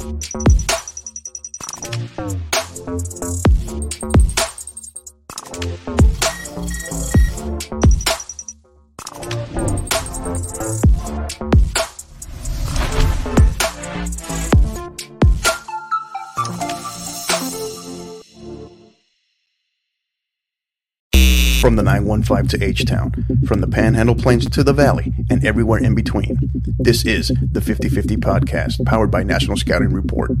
From 915 to H Town, from the Panhandle Plains to the Valley, and everywhere in between. This is the 5050 podcast, powered by National Scouting Report.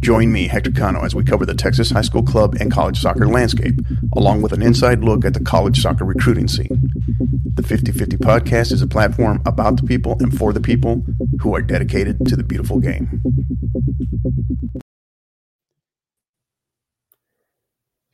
Join me, Hector Cano, as we cover the Texas high school club and college soccer landscape, along with an inside look at the college soccer recruiting scene. The 5050 podcast is a platform about the people and for the people who are dedicated to the beautiful game.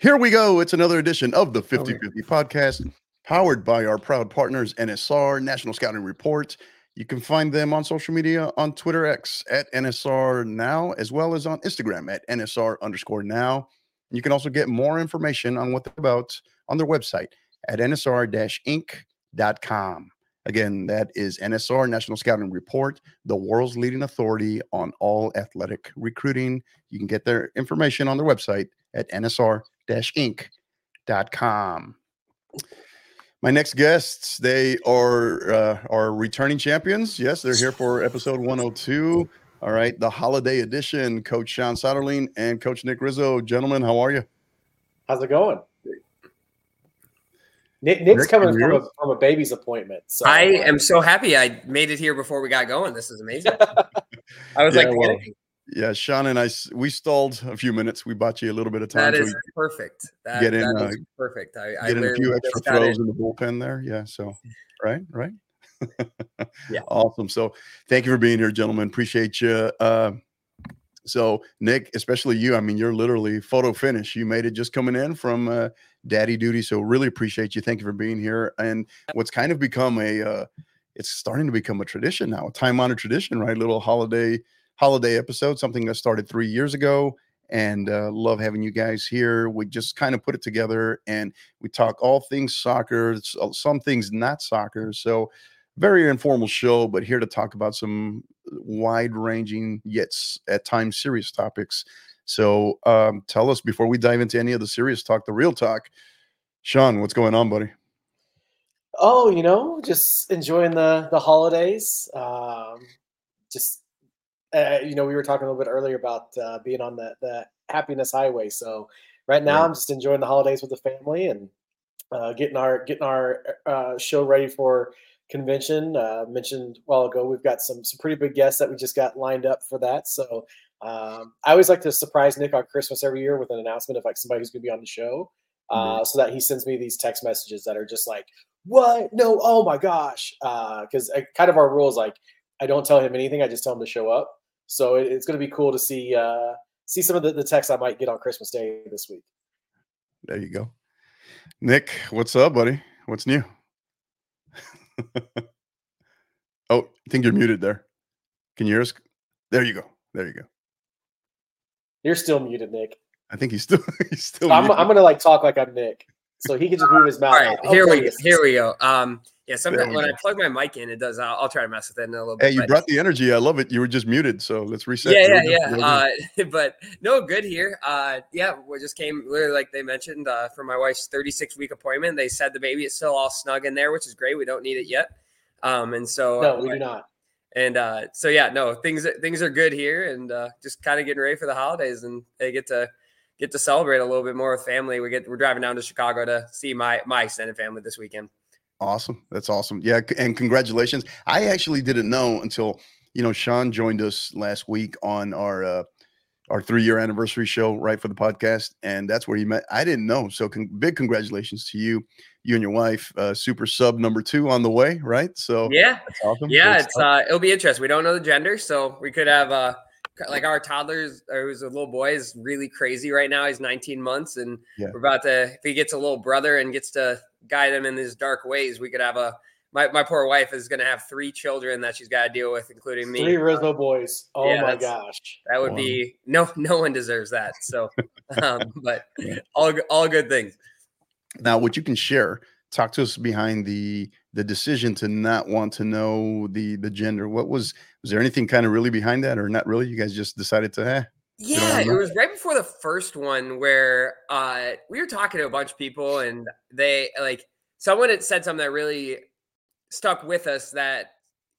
Here we go. It's another edition of the 5050 podcast, powered by our proud partners, NSR, National Scouting Report. You can find them on social media on Twitter X at NSR Now, as well as on Instagram at NSR underscore now. You can also get more information on what they're about on their website at NSR inc.com. Again, that is NSR, National Scouting Report, the world's leading authority on all athletic recruiting. You can get their information on their website at NSR inc.com. My next guests, they are uh, are returning champions. Yes, they're here for episode 102. All right, the holiday edition. Coach Shaun Soderling and Coach Nick Rizzo. Gentlemen, how are you? How's it going? Nick, Nick's Rick, coming from a, from a, baby's appointment. So I am so happy I made it here before we got going. This is amazing. I was yeah, like, well, yeah, Shaun and I we stalled a few minutes. We bought you a little bit of time. That is perfect. That, get in, uh, perfect. I, get I in a few extra throws in. in the bullpen there. Yeah. So right, right. yeah. Awesome. So thank you for being here, gentlemen. Appreciate you. Uh, so Nick, especially you. I mean, you're literally photo finish. You made it just coming in from uh, daddy duty. So really appreciate you. Thank you for being here. And what's kind of become a, uh, it's starting to become a tradition now, a time honored tradition, right? Little holiday holiday episode, something that started three years ago. And uh, love having you guys here. We just kind of put it together and we talk all things soccer, some things not soccer. So, very informal show, but here to talk about some wide ranging, yet at times serious topics. So, um, tell us before we dive into any of the serious talk, the real talk, Shaun, what's going on, buddy? Oh, you know, just enjoying the the holidays. Um, just uh, you know, we were talking a little bit earlier about uh, being on the, the happiness highway. So right now, right. I'm just enjoying the holidays with the family and uh, getting our getting our uh, show ready for convention. Uh, mentioned a while ago, we've got some some pretty big guests that we just got lined up for that. So um, I always like to surprise Nick on Christmas every year with an announcement of like somebody who's going to be on the show, mm-hmm. so that he sends me these text messages that are just like, "What? No! Oh my gosh!" Because kind of our rule is like. I don't tell him anything. I just tell him to show up. So it, it's going to be cool to see uh, see some of the, the texts I might get on Christmas Day this week. There you go, Nick. What's up, buddy? What's new? oh, I think you're muted there. Can you hear us? There you go. There you go. You're still muted, Nick. I think he's still he's still. I'm, I'm, gonna like talk like I'm Nick, so he can just move his mouth. All right, here we go. Here we go. Um, yeah, sometimes when I plug my mic in, it does. I'll, I'll, try to mess with it in a little bit. Hey, you brought the energy. I love it. You were just muted, so let's reset. Yeah, yeah, yeah. Uh, but no, good here. Uh, yeah, we just came literally like they mentioned uh, for my wife's 36 week appointment. They said the baby is still all snug in there, which is great. We don't need it yet. Um, and so no, we do not. And uh, so yeah, no things things are good here, and uh, just kind of getting ready for the holidays, and they get to get to celebrate a little bit more with family. We get we're driving down to Chicago to see my my extended family this weekend. Awesome. That's awesome. Yeah. And congratulations. I actually didn't know until, you know, Shaun joined us last week on our, uh, our three year anniversary show, right, for the podcast. And that's where he met. I didn't know. So con- big congratulations to you, you and your wife. Uh, super sub number two on the way, right? So, yeah. awesome. Yeah. it's, uh, it'll be interesting. We don't know the gender. So we could have, uh, like our toddlers or who's a little boy is really crazy right now. He's 19 months, and yeah. we're about to. If he gets a little brother and gets to guide him in his dark ways, we could have a. My, my poor wife is going to have three children that she's got to deal with, including me. Three Rizzo boys. Oh yeah, my gosh, that would wow. be no no one deserves that. So, um, but all all good things. Now, what you can share, talk to us behind the the decision to not want to know the the gender? What was was there anything kind of really behind that, or not really? You guys just decided to, eh, yeah, it was right before the first one where uh, we were talking to a bunch of people, and they like someone had said something that really stuck with us that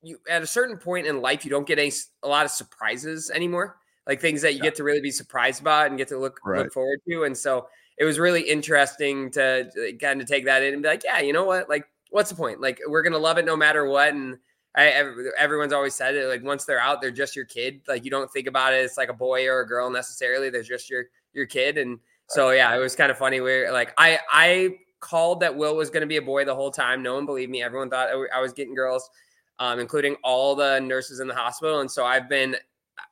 you at a certain point in life you don't get any, a lot of surprises anymore, like things that you yeah. get to really be surprised about and get to look right. look forward to, and so it was really interesting to kind of take that in and be like, yeah, you know what, like what's the point? Like we're gonna love it no matter what, and I, everyone's always said it like once they're out, they're just your kid. Like you don't think about it. It's like a boy or a girl necessarily. They're just your your kid. And so yeah, it was kind of funny. Where like I I called that Will was going to be a boy the whole time. No one believed me. Everyone thought I was getting girls, um, including all the nurses in the hospital. And so I've been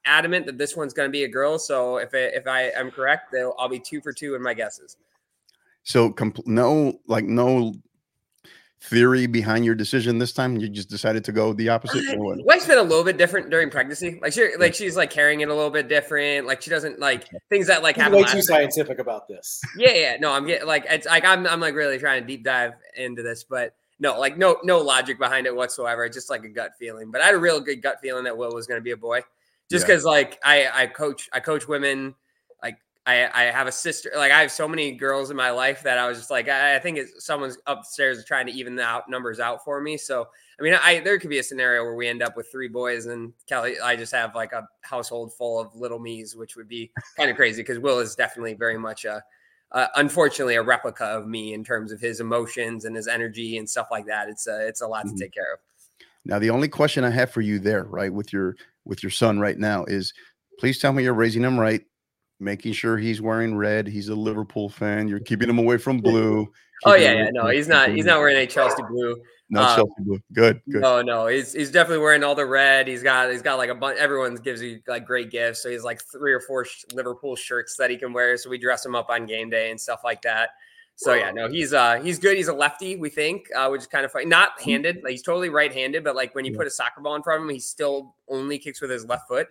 adamant that this one's going to be a girl. So if it, if I am correct, I'll be two for two in my guesses. So compl- no, like no theory behind your decision this time? You just decided to go the opposite. Wife's been a little bit different during pregnancy. Like she, like she's like carrying it a little bit different. Like she doesn't like things that like happen. Way too scientific about this. Yeah, yeah. No, I'm getting like it's like I'm I'm like really trying to deep dive into this, but no, like no no logic behind it whatsoever. Just like a gut feeling. But I had a real good gut feeling that Will was going to be a boy, just because yeah. like I I coach I coach women I, I have a sister. Like I have so many girls in my life that I was just like, I, I think it's someone's upstairs trying to even the out numbers out for me. So I mean, I there could be a scenario where we end up with three boys and Kelly. I just have like a household full of little me's, which would be kind of crazy because Will is definitely very much a, uh, unfortunately, a replica of me in terms of his emotions and his energy and stuff like that. It's a it's a lot mm-hmm. to take care of. Now, the only question I have for you there, right, with your with your son right now is, please tell me you're raising him right making sure he's wearing red. He's a Liverpool fan. You're keeping him away from blue. Oh yeah, yeah. No, he's not. He's not wearing a Chelsea blue. No um, Chelsea blue. Good, good. No, no. He's he's definitely wearing all the red. He's got he's got like a bunch. Everyone gives you like great gifts. So he's like three or four sh- Liverpool shirts that he can wear. So we dress him up on game day and stuff like that. So yeah, no, he's uh he's good. He's a lefty, we think, uh, which is kind of funny. Not mm-hmm. handed, like he's totally right-handed, but like when you yeah. put a soccer ball in front of him, he still only kicks with his left foot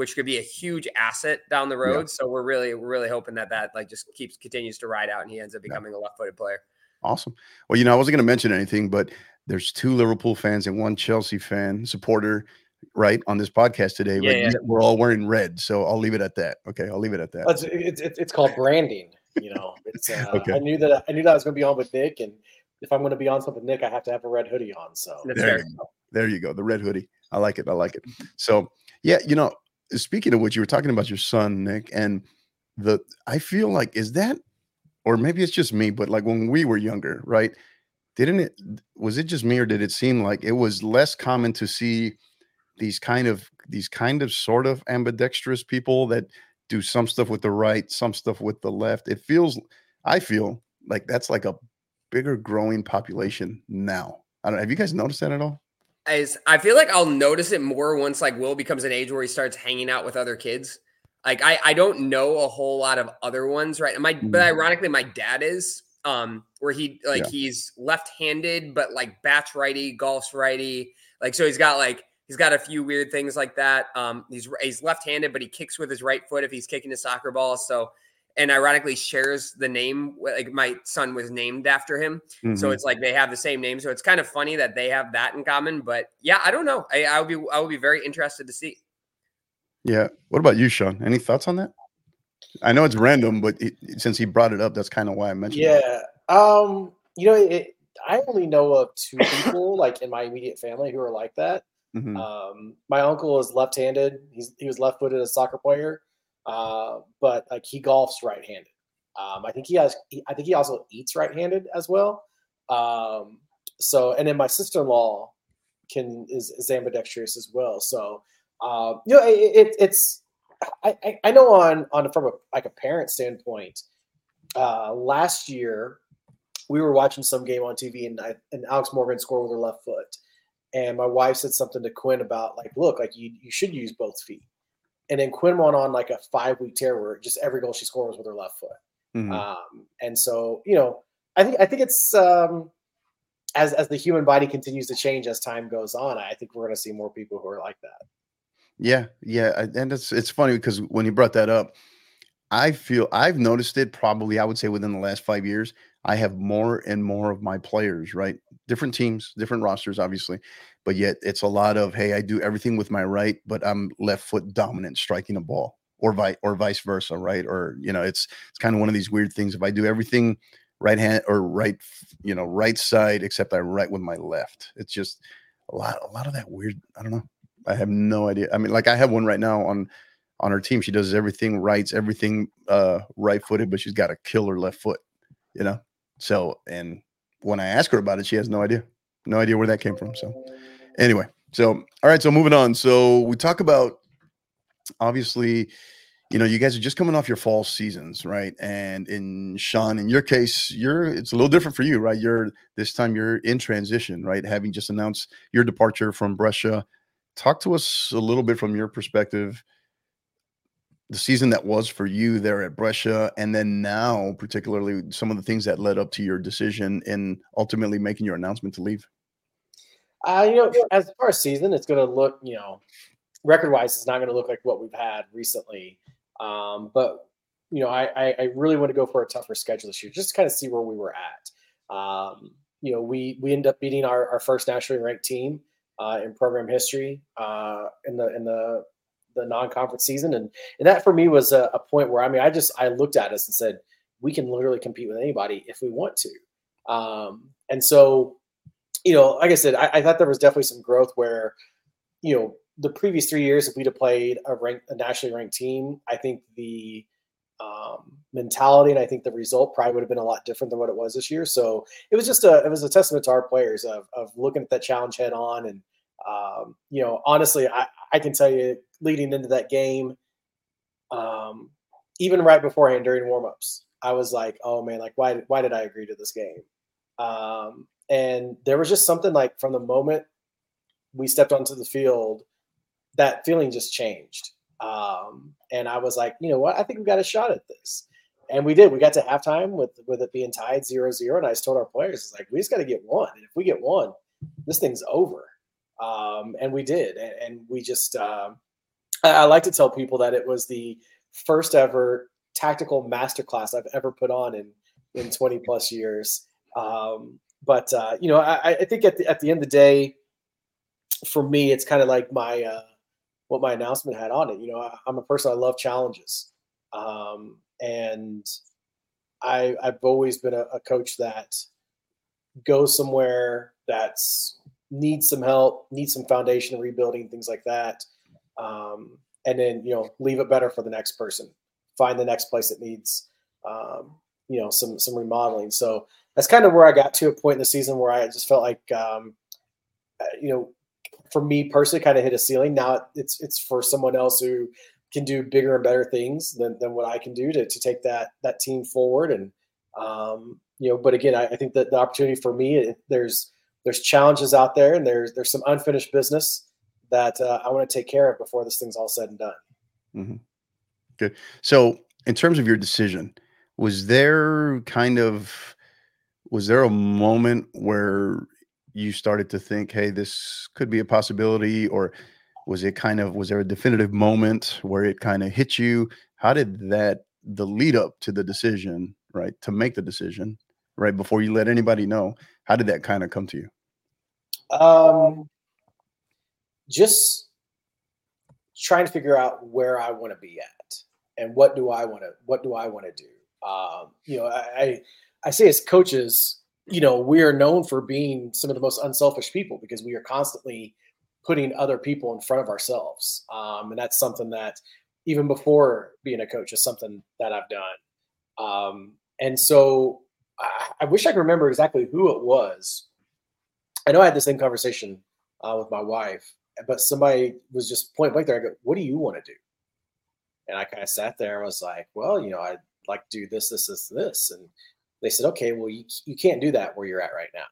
which could be a huge asset down the road. Yeah. So we're really, we're really hoping that that like just keeps continues to ride out and he ends up becoming yeah. a left-footed player. Awesome. Well, you know, I wasn't going to mention anything, but there's two Liverpool fans and one Chelsea fan supporter right on this podcast today. Yeah, yeah. we're all wearing red, so I'll leave it at that. Okay, I'll leave it at that. It's, it's, it's called branding. You know, it's uh, okay. I knew that I knew that I was going to be on with Nick, and if I'm going to be on something, Nick, I have to have a red hoodie on. So there you, go. there you go, the red hoodie. I like it. I like it. So yeah, you know, speaking of which, you were talking about your son, Nick, and the I feel like is that, or maybe it's just me, but like when we were younger, right? Didn't it? Was it just me, or did it seem like it was less common to see these kind of these kind of sort of ambidextrous people that do some stuff with the right, some stuff with the left? It feels, I feel like that's like a bigger growing population now. I don't. Have you guys noticed that at all? Is I feel like I'll notice it more once like Will becomes an age where he starts hanging out with other kids. Like I I don't know a whole lot of other ones, right? My mm-hmm. but ironically, my dad is um where he like yeah. he's left-handed but like bats righty, golf's righty. Like so he's got like he's got a few weird things like that. Um he's he's left-handed but he kicks with his right foot if he's kicking a soccer ball. So and ironically shares the name like my son was named after him. Mm-hmm. so it's like they have the same name. So it's kind of funny that they have that in common but yeah i don't know. I i would be i would be very interested to see. Yeah. What about you shaun? Any thoughts on that? I know it's random but it, since he brought it up that's kind of why i mentioned yeah. It. um you know it, i only know of two people like in my immediate family who are like that. Mm-hmm. um my uncle is left-handed. He's he was left-footed as a soccer player uh, but like he golfs right-handed. Um, I think he has. I think he also eats right-handed as well. Um, so, and then my sister-in-law can is, is ambidextrous as well. So, uh, you know, it, it, it's. I, I know on on from a like a parent standpoint. Uh, last year, we were watching some game on TV, and I, and Alex Morgan scored with her left foot, and my wife said something to Quinn about like, look, like you you should use both feet and then Quinn went on like a five week tear where just every goal she scored was with her left foot. Mm-hmm. Um, and so, you know, I think I think it's um, as as the human body continues to change as time goes on. I think we're going to see more people who are like that. Yeah, yeah, and it's it's funny because when you brought that up, I feel I've noticed it probably I would say within the last five years. I have more and more of my players right different teams, different rosters, obviously, but yet it's a lot of hey, I do everything with my right, but I'm left foot dominant striking a ball, or vice or vice versa, right? Or you know, it's it's kind of one of these weird things. If I do everything right hand or right, you know, right side, except I write with my left, it's just a lot, a lot of that weird. I don't know. I have no idea. I mean, like I have one right now on on her team. She does everything rights, everything uh right footed, but she's got a killer left foot, you know. So and when I ask her about it, she has no idea. No idea where that came from. So anyway, so all right, so moving on. So we talk about obviously, you know, you guys are just coming off your fall seasons, right? And in Sean, in your case, you're it's a little different for you, right? You're this time you're in transition, right? Having just announced your departure from Brescia. Talk to us a little bit from your perspective the season that was for you there at Brescia, and then now, particularly some of the things that led up to your decision in ultimately making your announcement to leave? Uh, you know, as far as season, it's going to look, you know, record wise, it's not going to look like what we've had recently. Um, but you know, I, I really want to go for a tougher schedule this year, just to kind of see where we were at. Um, you know, we we end up beating our, our first nationally ranked team uh, in program history uh, in the in the the non-conference season, and and that for me was a, a, point where I mean I just I looked at us and said we can literally compete with anybody if we want to, um, and so you know like I said I, I, thought there was definitely some growth where you know the previous three years if we'd have played a rank a nationally ranked team I think the um, mentality and I think the result probably would have been a lot different than what it was this year. So it was just a it was a testament to our players of of looking at that challenge head on and um, you know honestly I, I can tell you leading into that game, um, even right beforehand during warmups, I was like, oh man, like why why did I agree to this game? Um, and there was just something like from the moment we stepped onto the field, that feeling just changed. Um, and I was like, you know what, I think we got a shot at this. And we did. We got to halftime with with it being tied 0-0. And I just told our players, it's like, we just got to get one. And if we get one, this thing's over. Um, and we did. And, and we just um, I like to tell people that it was the first ever tactical masterclass I've ever put on in in 20 plus years. Um, but uh, you know, I, I, think at the at the end of the day, for me, it's kind of like my uh, what my announcement had on it. You know, I, am a person I love challenges, um, and I I've always been a, a coach that goes somewhere that's needs some help, needs some foundation rebuilding, things like that um, and then you know leave it better for the next person. Find the next place that needs um, you know some some remodeling. So that's kind of where I got to a point in the season where I just felt like um, uh, you know for me personally kind of hit a ceiling. Now it's it's for someone else who can do bigger and better things than, than what I can do to, to take that that team forward. And um, you know, but again, I, I think that the opportunity for me, there's there's challenges out there, and there's there's some unfinished business that uh, I want to take care of before this thing's all said and done. Mm-hmm. Good. So, in terms of your decision, was there kind of was there a moment where you started to think, "Hey, this could be a possibility," or was it kind of was there a definitive moment where it kind of hit you? How did that the lead up to the decision, right, to make the decision, right before you let anybody know? How did that kind of come to you? Um, just trying to figure out where I want to be at and what do I want to what do I want to do. Um, you know, I I say as coaches, you know, we are known for being some of the most unselfish people because we are constantly putting other people in front of ourselves, um, and that's something that even before being a coach is something that I've done. Um, and so I, I wish I could remember exactly who it was. I know I had the same conversation uh, with my wife but somebody was just point blank there. I go, what do you want to do? And I kind of sat there and was like, well, you know, I'd like to do this, this, this, this. And they said, okay, well, you, you can't do that where you're at right now.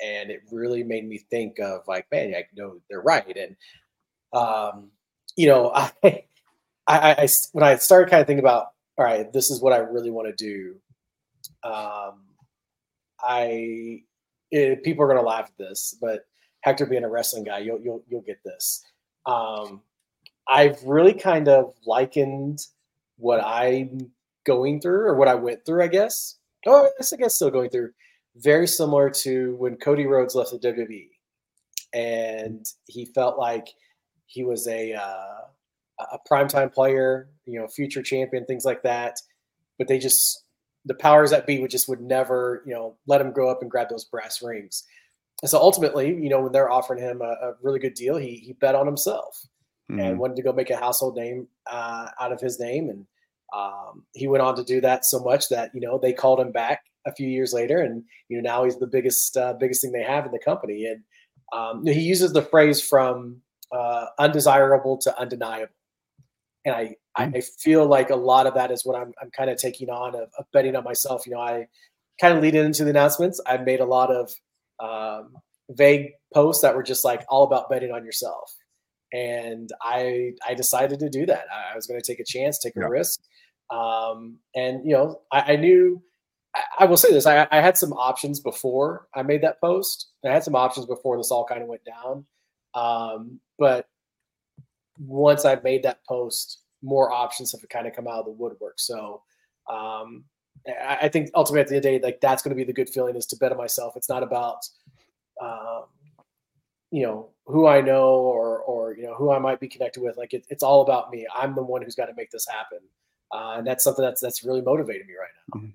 And it really made me think of like, man, I know they're right. And, um, you know, I, I, I, when I started kind of thinking about, all right, this is what I really want to do. Um, I, it, eh, people are to laugh at this, but Hector being a wrestling guy, you'll you'll you'll get this. Um, I've really kind of likened what I'm going through or what I went through, I guess. Oh, I guess I guess still going through very similar to when Cody Rhodes left the WWE, and he felt like he was a uh, a primetime player, you know, future champion, things like that. But they just the powers that be would just would never, you know, let him grow up and grab those brass rings. And so ultimately, you know, when they're offering him a, a really good deal, he he bet on himself mm-hmm. and wanted to go make a household name uh, out of his name. And um, he went on to do that so much that you know they called him back a few years later, and you know now he's the biggest uh, biggest thing they have in the company. And um, he uses the phrase from uh, undesirable to undeniable and I mm. I feel like a lot of that is what I'm I'm kind of taking on of, of, betting on myself. You know, I kind of lead into the announcements. I made a lot of um, vague posts that were just like all about betting on yourself, and I I decided to do that. I, I was going to take a chance, take a yeah. risk, um, and you know I, I knew. I, I will say this: I, I had some options before I made that post. I had some options before this all kind of went down, um, but once I made that post, more options have kind of come out of the woodwork. So um, I, I, think ultimately at the end of the day, like that's going to be the good feeling is to bet on myself. It's not about, um, you know, who I know or, or, you know, who I might be connected with. Like it, it's all about me. I'm the one who's got to make this happen. Uh, and that's something that's, that's really motivating me right now. Mm-hmm.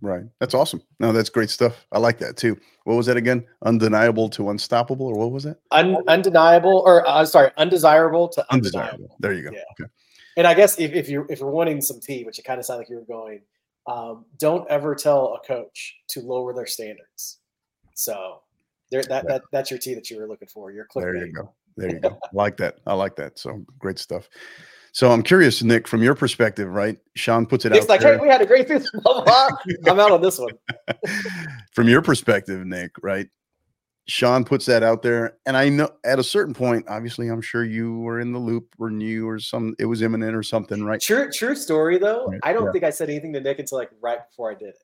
Right. That's awesome. No, that's great stuff. I like that too. What was that again? Undeniable to unstoppable, or what was it? Un- undeniable, or uh, sorry, undesirable to undesirable. undeniable. There you go. Yeah. Okay. And I guess if, if you're if you're wanting some tea, which it kind of sounded like you were going, um, don't ever tell a coach to lower their standards. So there, that, that that's your tea that you were looking for. Your clip. There you go. There you go. I like that. I like that. So great stuff. So I'm curious, Nick, from your perspective, right? Shaun puts it Nick's out. like, there. hey, we had a great season. I'm out on this one. from your perspective, Nick, right? Shaun puts that out there, and I know at a certain point, obviously, I'm sure you were in the loop or knew or some it was imminent or something, right? True, true story though. Right. I don't yeah. think I said anything to Nick until like right before I did it.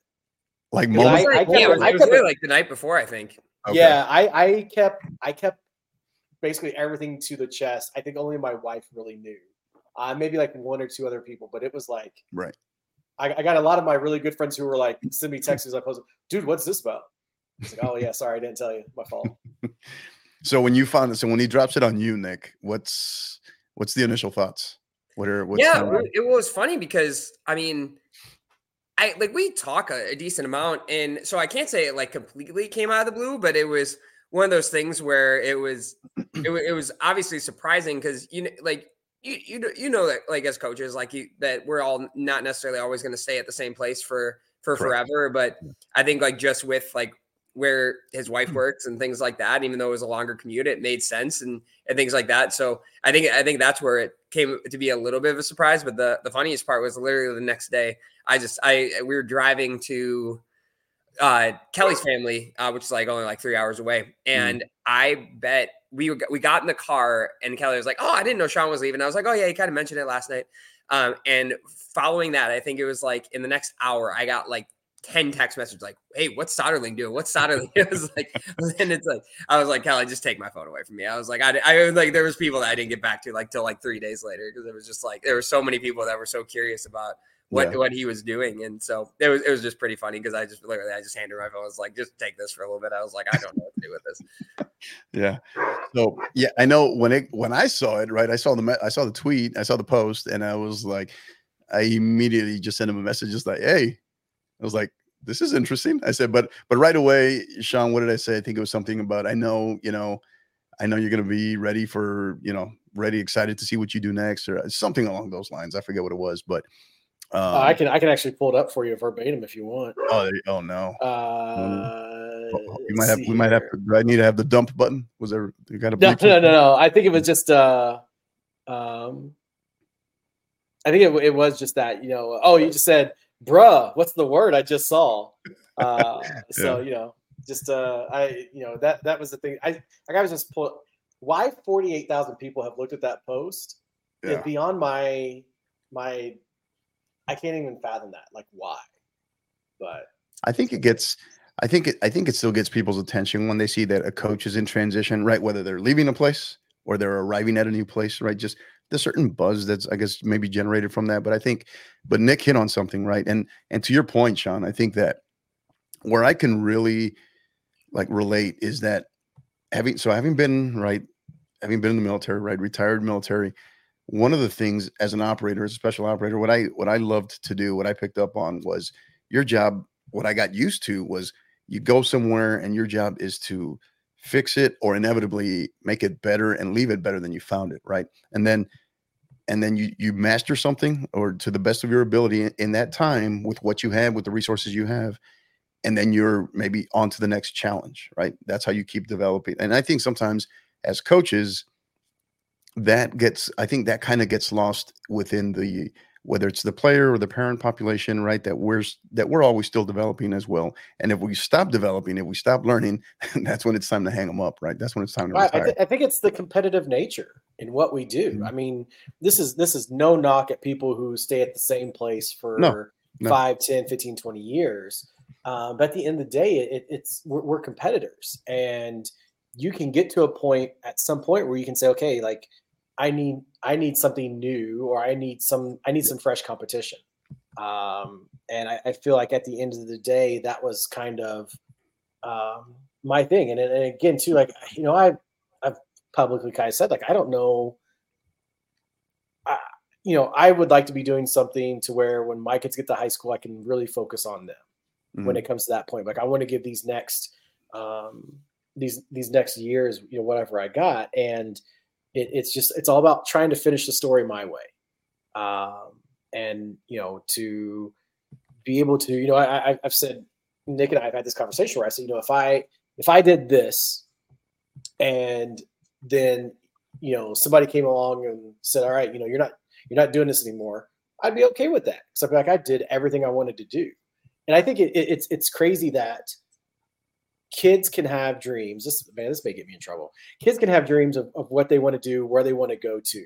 Like moments. I, I, kept, yeah, it I kept, really like the night before, I think. Okay. Yeah, I, I kept I kept basically everything to the chest. I think only my wife really knew uh, maybe like one or two other people, but it was like right. I, I got a lot of my really good friends who were like send me texts I posted, dude, what's this about? I was like, oh yeah, sorry, I didn't tell you, my fault. so when you find this, so when he drops it on you, Nick, what's what's the initial thoughts? What are what's yeah? The- it was funny because I mean. I like we talk a, a, decent amount, and so I can't say it like completely came out of the blue, but it was one of those things where it was it, it was obviously surprising because you know like you you you know that like as coaches like you that we're all not necessarily always going to stay at the same place for for Correct. forever but i think like just with like where his wife mm. works and things like that even though it was a longer commute it made sense and and things like that so i think i think that's where it came to be a little bit of a surprise but the the funniest part was literally the next day i just i we were driving to uh kelly's family uh which is like only like three hours away mm. and mm. i bet we were, we got in the car and Kelly was like, "Oh, I didn't know Shaun was leaving." I was like, "Oh yeah, he kind of mentioned it last night." Um, and following that, I think it was like in the next hour, I got like 10 text messages like, hey, what's Soderling doing? What's Soderling? It was like, and it's like, I was like, Kelly, just take my phone away from me. I was like, I, I like, there was people that I didn't get back to like till like three days later because it was just like, there were so many people that were so curious about what yeah. what he was doing, and so it was it was just pretty funny because I just literally I just handed my phone. I was like, just take this for a little bit. I was like, I don't know what to do with this. yeah. So yeah, I know when it when I saw it, right? I saw the I saw the tweet, I saw the post, and I was like, I immediately just sent him a message, just like, hey, I was like, this is interesting. I said, but but right away, Shaun, what did I say? I think it was something about I know, you know, I know you're gonna be ready for, you know, ready, excited to see what you do next, or something along those lines. I forget what it was, but um, uh, I can I can actually pull it up for you verbatim if you want. Oh, oh no. Uh, you might have. We might have. To, I need to have the dump button? Was there? You got a no, no, no, no. I think it was just. uh um I think it, it was just that. You know. Oh, you just said, "Bruh," what's the word I just saw? Uh, so you know, just uh, I you know that that was the thing. I like I was just pull. Why forty eight thousand people have looked at that post yeah. is beyond my my I can't even fathom that. Like why? But I think it gets I think it I think it still gets people's attention when they see that a coach is in transition, right? Whether they're leaving a place or they're arriving at a new place, right? Just the certain buzz that's I guess maybe generated from that. But I think but Nick hit on something, right? And and to your point, Shaun, I think that where I can really like relate is that having so having been right, having been in the military, right, retired military, one of the things as an operator, as a special operator, what I what I loved to do, what I picked up on was your job. What I got used to was you go somewhere and your job is to fix it or inevitably make it better and leave it better than you found it, right? And then and then you you master something or to the best of your ability in, in that time with what you have with the resources you have and then you're maybe on to the next challenge right that's how you keep developing and i think sometimes as coaches that gets i think that kind of gets lost within the whether it's the player or the parent population right that we're that we're always still developing as well and if we stop developing if we stop learning that's when it's time to hang them up right that's when it's time to retire. I, th- I think it's the competitive nature in what we do mm-hmm. i mean this is this is no knock at people who stay at the same place for no, no. 5 10 15 20 years um, but at the end of the day it, it's we're, we're competitors and you can get to a point at some point where you can say okay like I need I need something new or I need some I need some fresh competition. Um, and I, I, feel like at the end of the day, that was kind of um, my thing. And, and again, too, like you know, I I've publicly kind of said like I don't know. I, you know, I would like to be doing something to where when my kids get to high school, I can really focus on them mm-hmm. when it comes to that point. Like I want to give these next um, these these next years, you know, whatever I got, and it, it's just it's all about trying to finish the story my way. Um, and you know to be able to you know I, i've said nick and i've had this conversation where i said you know if i if i did this and then you know somebody came along and said all right you know you're not you're not doing this anymore i'd be okay with that. So like i did everything i wanted to do. And i think it, it, it's it's crazy that kids can have dreams. This man, this may get me in trouble. Kids can have dreams of, of what they want to do, where they want to go to.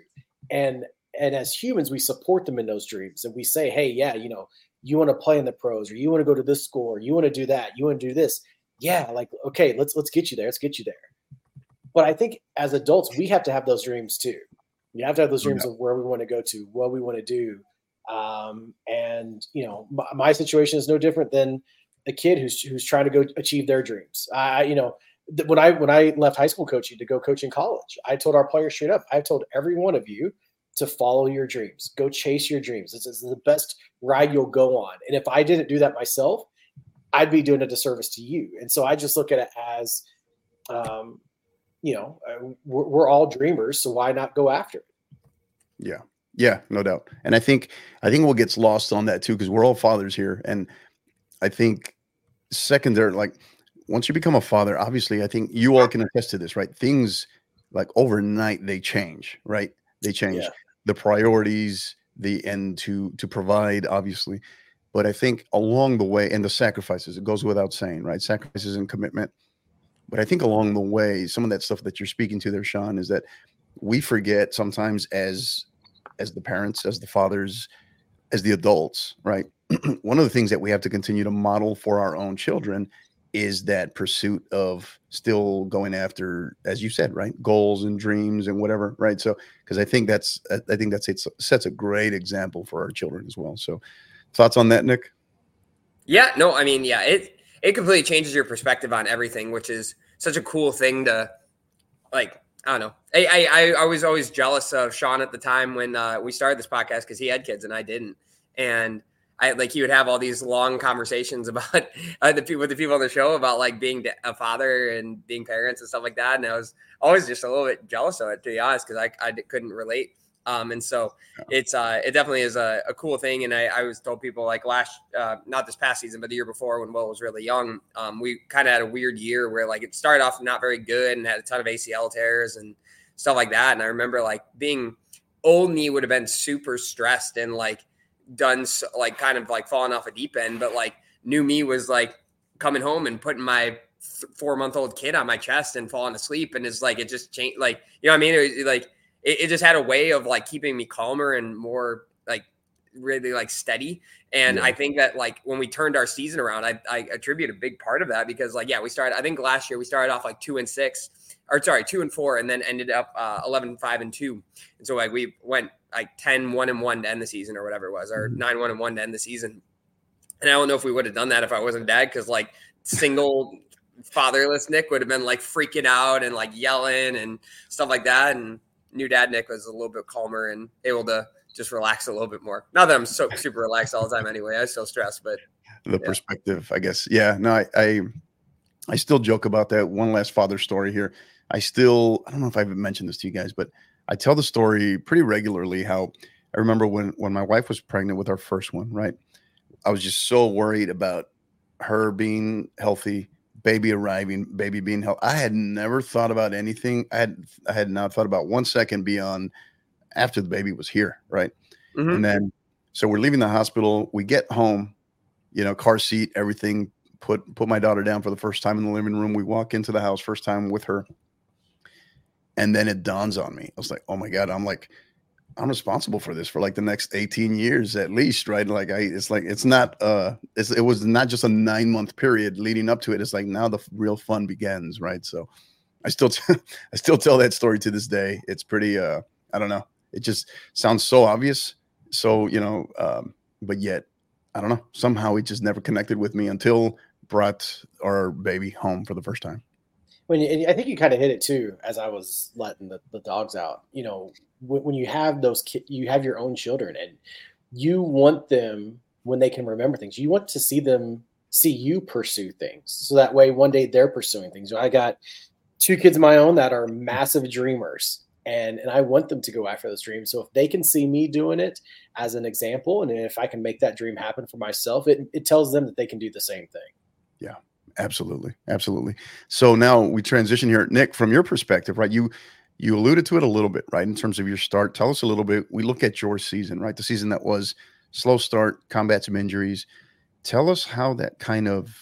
And and as humans, we support them in those dreams and we say, hey, yeah, you know, you want to play in the pros, or you want to go to this school, or you want to do that, you want to do this. Yeah, like, okay, let's let's get you there. Let's get you there. But I think as adults, we have to have those dreams too. You have to have those dreams yeah. of where we want to go to, what we want to do. Um, and you know, my, my situation is no different than a kid who's who's trying to go achieve their dreams. I, you know, when I when I left high school coaching to go coach in college, I told our players straight up, I told every one of you to follow your dreams, go chase your dreams. This is the best ride you'll go on. And if I didn't do that myself, I'd be doing a disservice to you. And so I just look at it as, um, you know, uh, we're, we're all dreamers, so why not go after it? Yeah, yeah, no doubt. And I think I think what gets lost on that too, because we're all fathers here, and I think secondary, like once you become a father, obviously, I think you all can attest to this, right? Things like overnight they change, right? They change yeah. the priorities, the end to to provide, obviously. But I think along the way, and the sacrifices, it goes without saying, right? Sacrifices and commitment. But I think along the way, some of that stuff that you're speaking to there, Shaun, is that we forget sometimes as as the parents, as the fathers, as the adults, right? one of the things that we have to continue to model for our own children is that pursuit of still going after as you said right goals and dreams and whatever right? So because i think that's i think that's it sets a great example for our children as well. So thoughts on that nick? Yeah no i mean yeah it it completely changes your perspective on everything which is such a cool thing to like i don't know. I i, I was always jealous of shaun at the time when uh, we started this podcast because he had kids and i didn't. And I like he would have all these long conversations about uh, the people with the people on the show about like being a father and being parents and stuff like that. And I was always just a little bit jealous of it, to be honest, because I, I couldn't relate. Um, and so it's uh, it definitely is a, a cool thing. And I, I was told people like last, uh, not this past season, but the year before when Will was really young, um, we kind of had a weird year where like it started off not very good and had a ton of ACL tears and stuff like that. And I remember like being old me would have been super stressed and like done so, like kind of like falling off a deep end, but like new me was like coming home and putting my th- four month old kid on my chest and falling asleep. And it's like, it just changed. Like, you know what I mean? It, like, it, it just had a way of like keeping me calmer and more really like steady. And yeah. I think that like when we turned our season around, I, I attribute a big part of that because like, yeah, we started, I think last year we started off like two and six or sorry, two and four, and then ended up uh, 11, five and two. And so like we went like 10, one and one to end the season or whatever it was, or mm-hmm. nine, one and one to end the season. And I don't know if we would have done that if I wasn't dad, because like single fatherless Nick would have been like freaking out and like yelling and stuff like that. And new dad Nick was a little bit calmer and able to just relax a little bit more. Not that I'm so super relaxed all the time anyway. I still stress, but the yeah. perspective, I guess. Yeah, no, I, I I still joke about that. One last father story here. I still I don't know if I've mentioned this to you guys, but I tell the story pretty regularly how I remember when when my wife was pregnant with our first one, right? I was just so worried about her being healthy, baby arriving, baby being healthy. I had never thought about anything. I had I had not thought about one second beyond after the baby was here, right? Mm-hmm. And then so we're leaving the hospital. We get home, you know, car seat, everything. Put put my daughter down for the first time in the living room. We walk into the house, first time with her, and then it dawns on me. I was like, oh my god! I'm like I'm responsible for this for like the next 18 years at least, right? Like I, it's like it's not uh, it's, it was not just a nine month period leading up to it. It's like now the real fun begins, right? So, I still, t- I still tell that story to this day. It's pretty, uh, I don't know. It just sounds so obvious, so you know, um, but yet, I don't know. Somehow it just never connected with me until brought our baby home for the first time when you, I think you kind of hit it too as I was letting the, the dogs out. You know, when, when you have those ki- you have your own children and you want them when they can remember things. You want to see them see you pursue things, so that way one day they're pursuing things. I got two kids of my own that are massive dreamers, and and I want them to go after those dreams. So if they can see me doing it as an example, and if I can make that dream happen for myself, it it tells them that they can do the same thing. Yeah. Absolutely, absolutely. So now we transition here, Nick. From your perspective, right? You you alluded to it a little bit, right? In terms of your start, tell us a little bit. We look at your season, right? The season that was slow start, combat some injuries. Tell us how that kind of,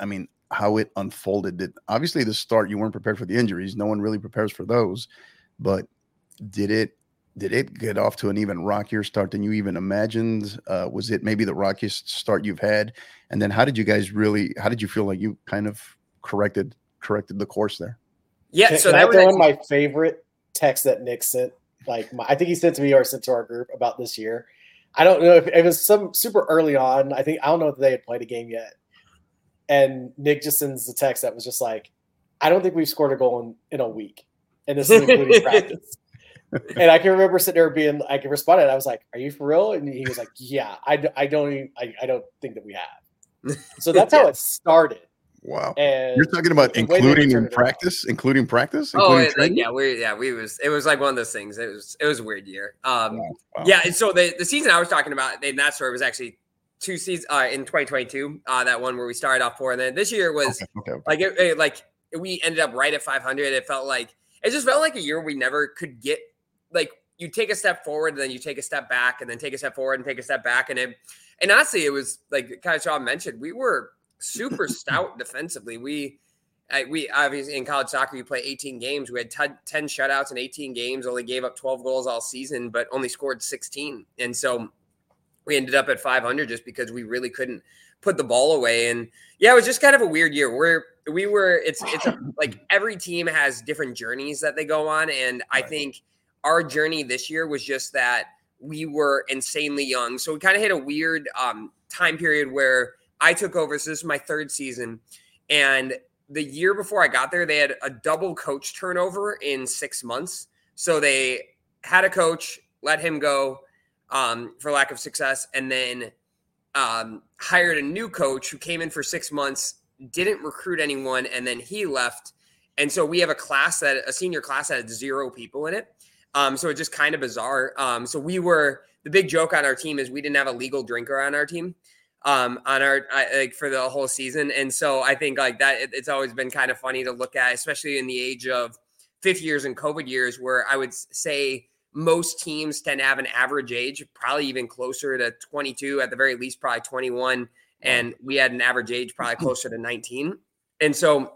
I mean, how it unfolded. Did obviously the start you weren't prepared for the injuries. No one really prepares for those, but did it did it get off to an even rockier start than you even imagined? Uh, was it maybe the rockiest start you've had? And then how did you guys really? How did you feel like you kind of corrected corrected the course there? Yeah, can, so can that was one of my favorite text that Nick sent. Like, my, I think he sent to me or sent to our group about this year. I don't know if it was some super early on. I think I don't know if they had played a game yet. And Nick just sends the text that was just like, "I don't think we've scored a goal in, in a week, and this is including practice." and I can remember sitting there being, I can respond, and I was like, "Are you for real?" And he was like, "Yeah, I, I don't even, I, I don't think that we have." So that's how it started. Wow. And You're talking about including in practice, including practice? Oh, like, yeah, we yeah, we was it was like one of those things. It was it was a weird year. Um wow. Wow. yeah, and so the the season I was talking about in that story was actually two seasons uh, in 2022, uh that one where we started off four and then this year was okay, okay, like it, it, like we ended up right at 500. It felt like it just felt like a year we never could get like you take a step forward and then you take a step back and then take a step forward and take a step back and it and honestly it was like kind of Shaun mentioned we were super stout defensively. We I, we obviously in college soccer you play 18 games. We had t- 10 shutouts in 18 games only gave up 12 goals all season but only scored 16 and so we ended up at 500 just because we really couldn't put the ball away and yeah it was just kind of a weird year where we were it's it's a, like every team has different journeys that they go on and i think our journey this year was just that we were insanely young. So we kind of hit a weird um, time period where I took over. So this is my third season. And the year before I got there, they had a double coach turnover in six months. So they had a coach, let him go um, for lack of success, and then um, hired a new coach who came in for six months, didn't recruit anyone, and then he left. And so we have a class that a senior class that had zero people in it. Um, so it's just kind of bizarre. Um, so we were the big joke on our team is we didn't have a legal drinker on our team um, on our like for the whole season, and so I think like that it, it's always been kind of funny to look at, especially in the age of fifth years and COVID years, where I would say most teams tend to have an average age, probably even closer to 22, at the very least, probably 21, and we had an average age probably closer to 19, and so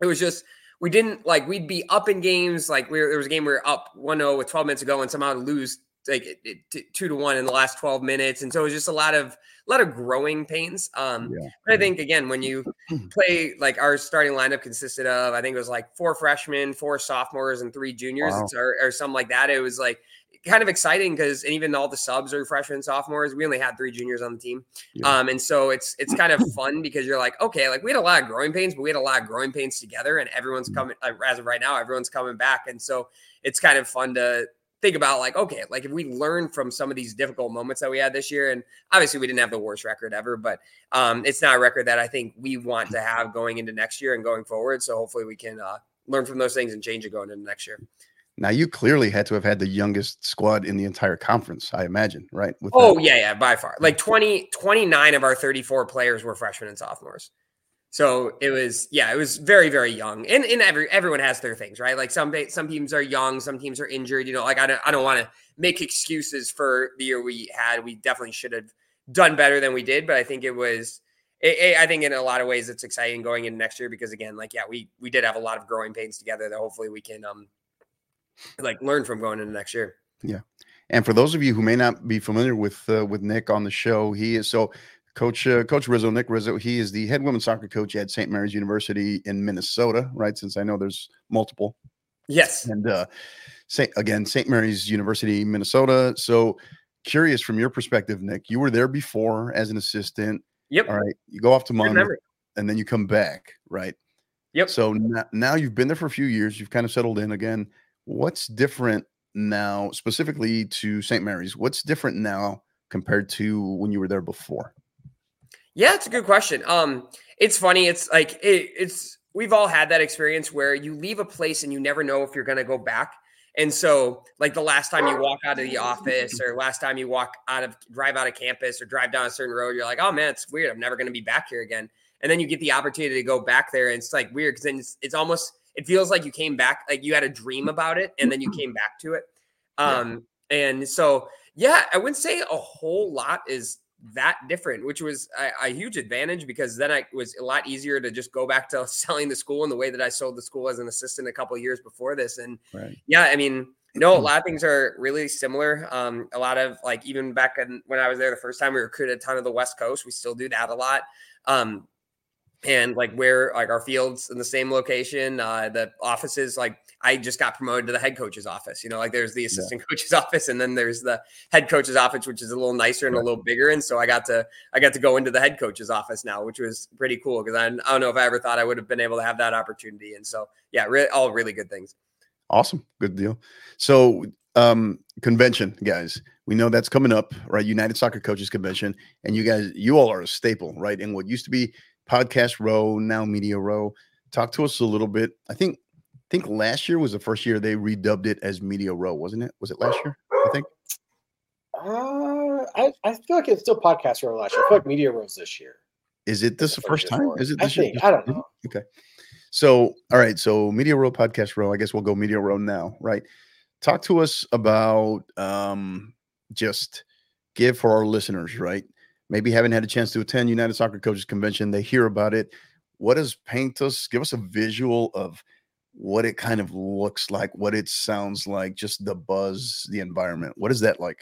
it was just we didn't like we'd be up in games like we were, there was a game we were up 1-0 with 12 minutes ago and somehow lose like it, it, two to one in the last 12 minutes. And so it was just a lot of a lot of growing pains um yeah. but i think again when you play like our starting lineup consisted of i think it was like four freshmen four sophomores and three juniors wow. or, or something like that it was like kind of exciting because and even all the subs are freshmen, sophomores. We only had three juniors on the team, yeah. um, and so it's it's kind of fun because you're like, okay, like we had a lot of growing pains, but we had a lot of growing pains together, and everyone's mm. coming. Uh, as of right now, everyone's coming back, and so it's kind of fun to think about like, okay, like if we learn from some of these difficult moments that we had this year, and obviously we didn't have the worst record ever, but um, it's not a record that I think we want to have going into next year and going forward. So hopefully we can uh, learn from those things and change it going into next year. Now you clearly had to have had the youngest squad in the entire conference, I imagine, right? With oh that. yeah, yeah, by far. Like 20, 29 of our 34 players were freshmen and sophomores. So it was, yeah, it was very, very young. And, and every everyone has their things, right? Like some some teams are young, some teams are injured. You know, like I don't I don't want to make excuses for the year we had. We definitely should have done better than we did, but I think it was. It, it, I think in a lot of ways it's exciting going into next year because again, like yeah, we we did have a lot of growing pains together that hopefully we can um like learn from going into next year. Yeah. And for those of you who may not be familiar with uh, with Nick on the show, he is so Coach uh, Coach Rizzo, Nick Rizzo, he is the head women's soccer coach at St. Mary's University in Minnesota, right? Since I know there's multiple. Yes. And uh St. again, St. Mary's University, Minnesota. So curious from your perspective, Nick, you were there before as an assistant. Yep. All right. You go off to Monmouth and then you come back, right? Yep. So now, now you've been there for a few years. You've kind of settled in again. What's different now, specifically to St. Mary's? What's different now compared to when you were there before? Yeah, it's a good question. Um, it's funny. It's like it, it's we've all had that experience where you leave a place and you never know if you're going to go back. And so, like the last time you walk out of the office, or last time you walk out of drive out of campus, or drive down a certain road, you're like, "Oh man, it's weird. I'm never going to be back here again." And then you get the opportunity to go back there, and it's like weird because then it's, it's almost it feels like you came back, like you had a dream about it, and then you came back to it. Um, yeah. and so yeah, I wouldn't say a whole lot is that different, which was a, a, huge advantage because then I was a lot easier to just go back to selling the school in the way that I sold the school as an assistant a couple years before this. And right. yeah, I mean, no, a lot of things are really similar. Um, a lot of like even back in, when I was there the first time, we recruited a ton of the West Coast. We still do that a lot. Um, and like where like our fields in the same location, uh, the offices like I just got promoted to the head coach's office. You know, like there's the assistant yeah. coach's office, and then there's the head coach's office, which is a little nicer and a little bigger. And so I got to I got to go into the head coach's office now, which was pretty cool because I, I don't know if I ever thought I would have been able to have that opportunity. And so yeah, re- all really good things. Awesome, good deal. So um convention guys we know that's coming up right united soccer coaches convention and you guys you all are a staple right in what used to be podcast row now media row talk to us a little bit i think think last year was the first year they redubbed it as Media Row, wasn't it? Was it last year? I think. Uh, I, I feel like it's still Podcast Row last year. I feel like Media Row's this year. Is it this the first time? Is it this I year? Think, I don't know. Okay. So, all right. So, Media Row, Podcast Row. I guess we'll go Media Row now, right? Talk to us about um, just give for our listeners, right? Maybe haven't had a chance to attend United Soccer Coaches Convention. They hear about it. What does paint us? Give us a visual of what it kind of looks like, what it sounds like, just the buzz, the environment. What is that like?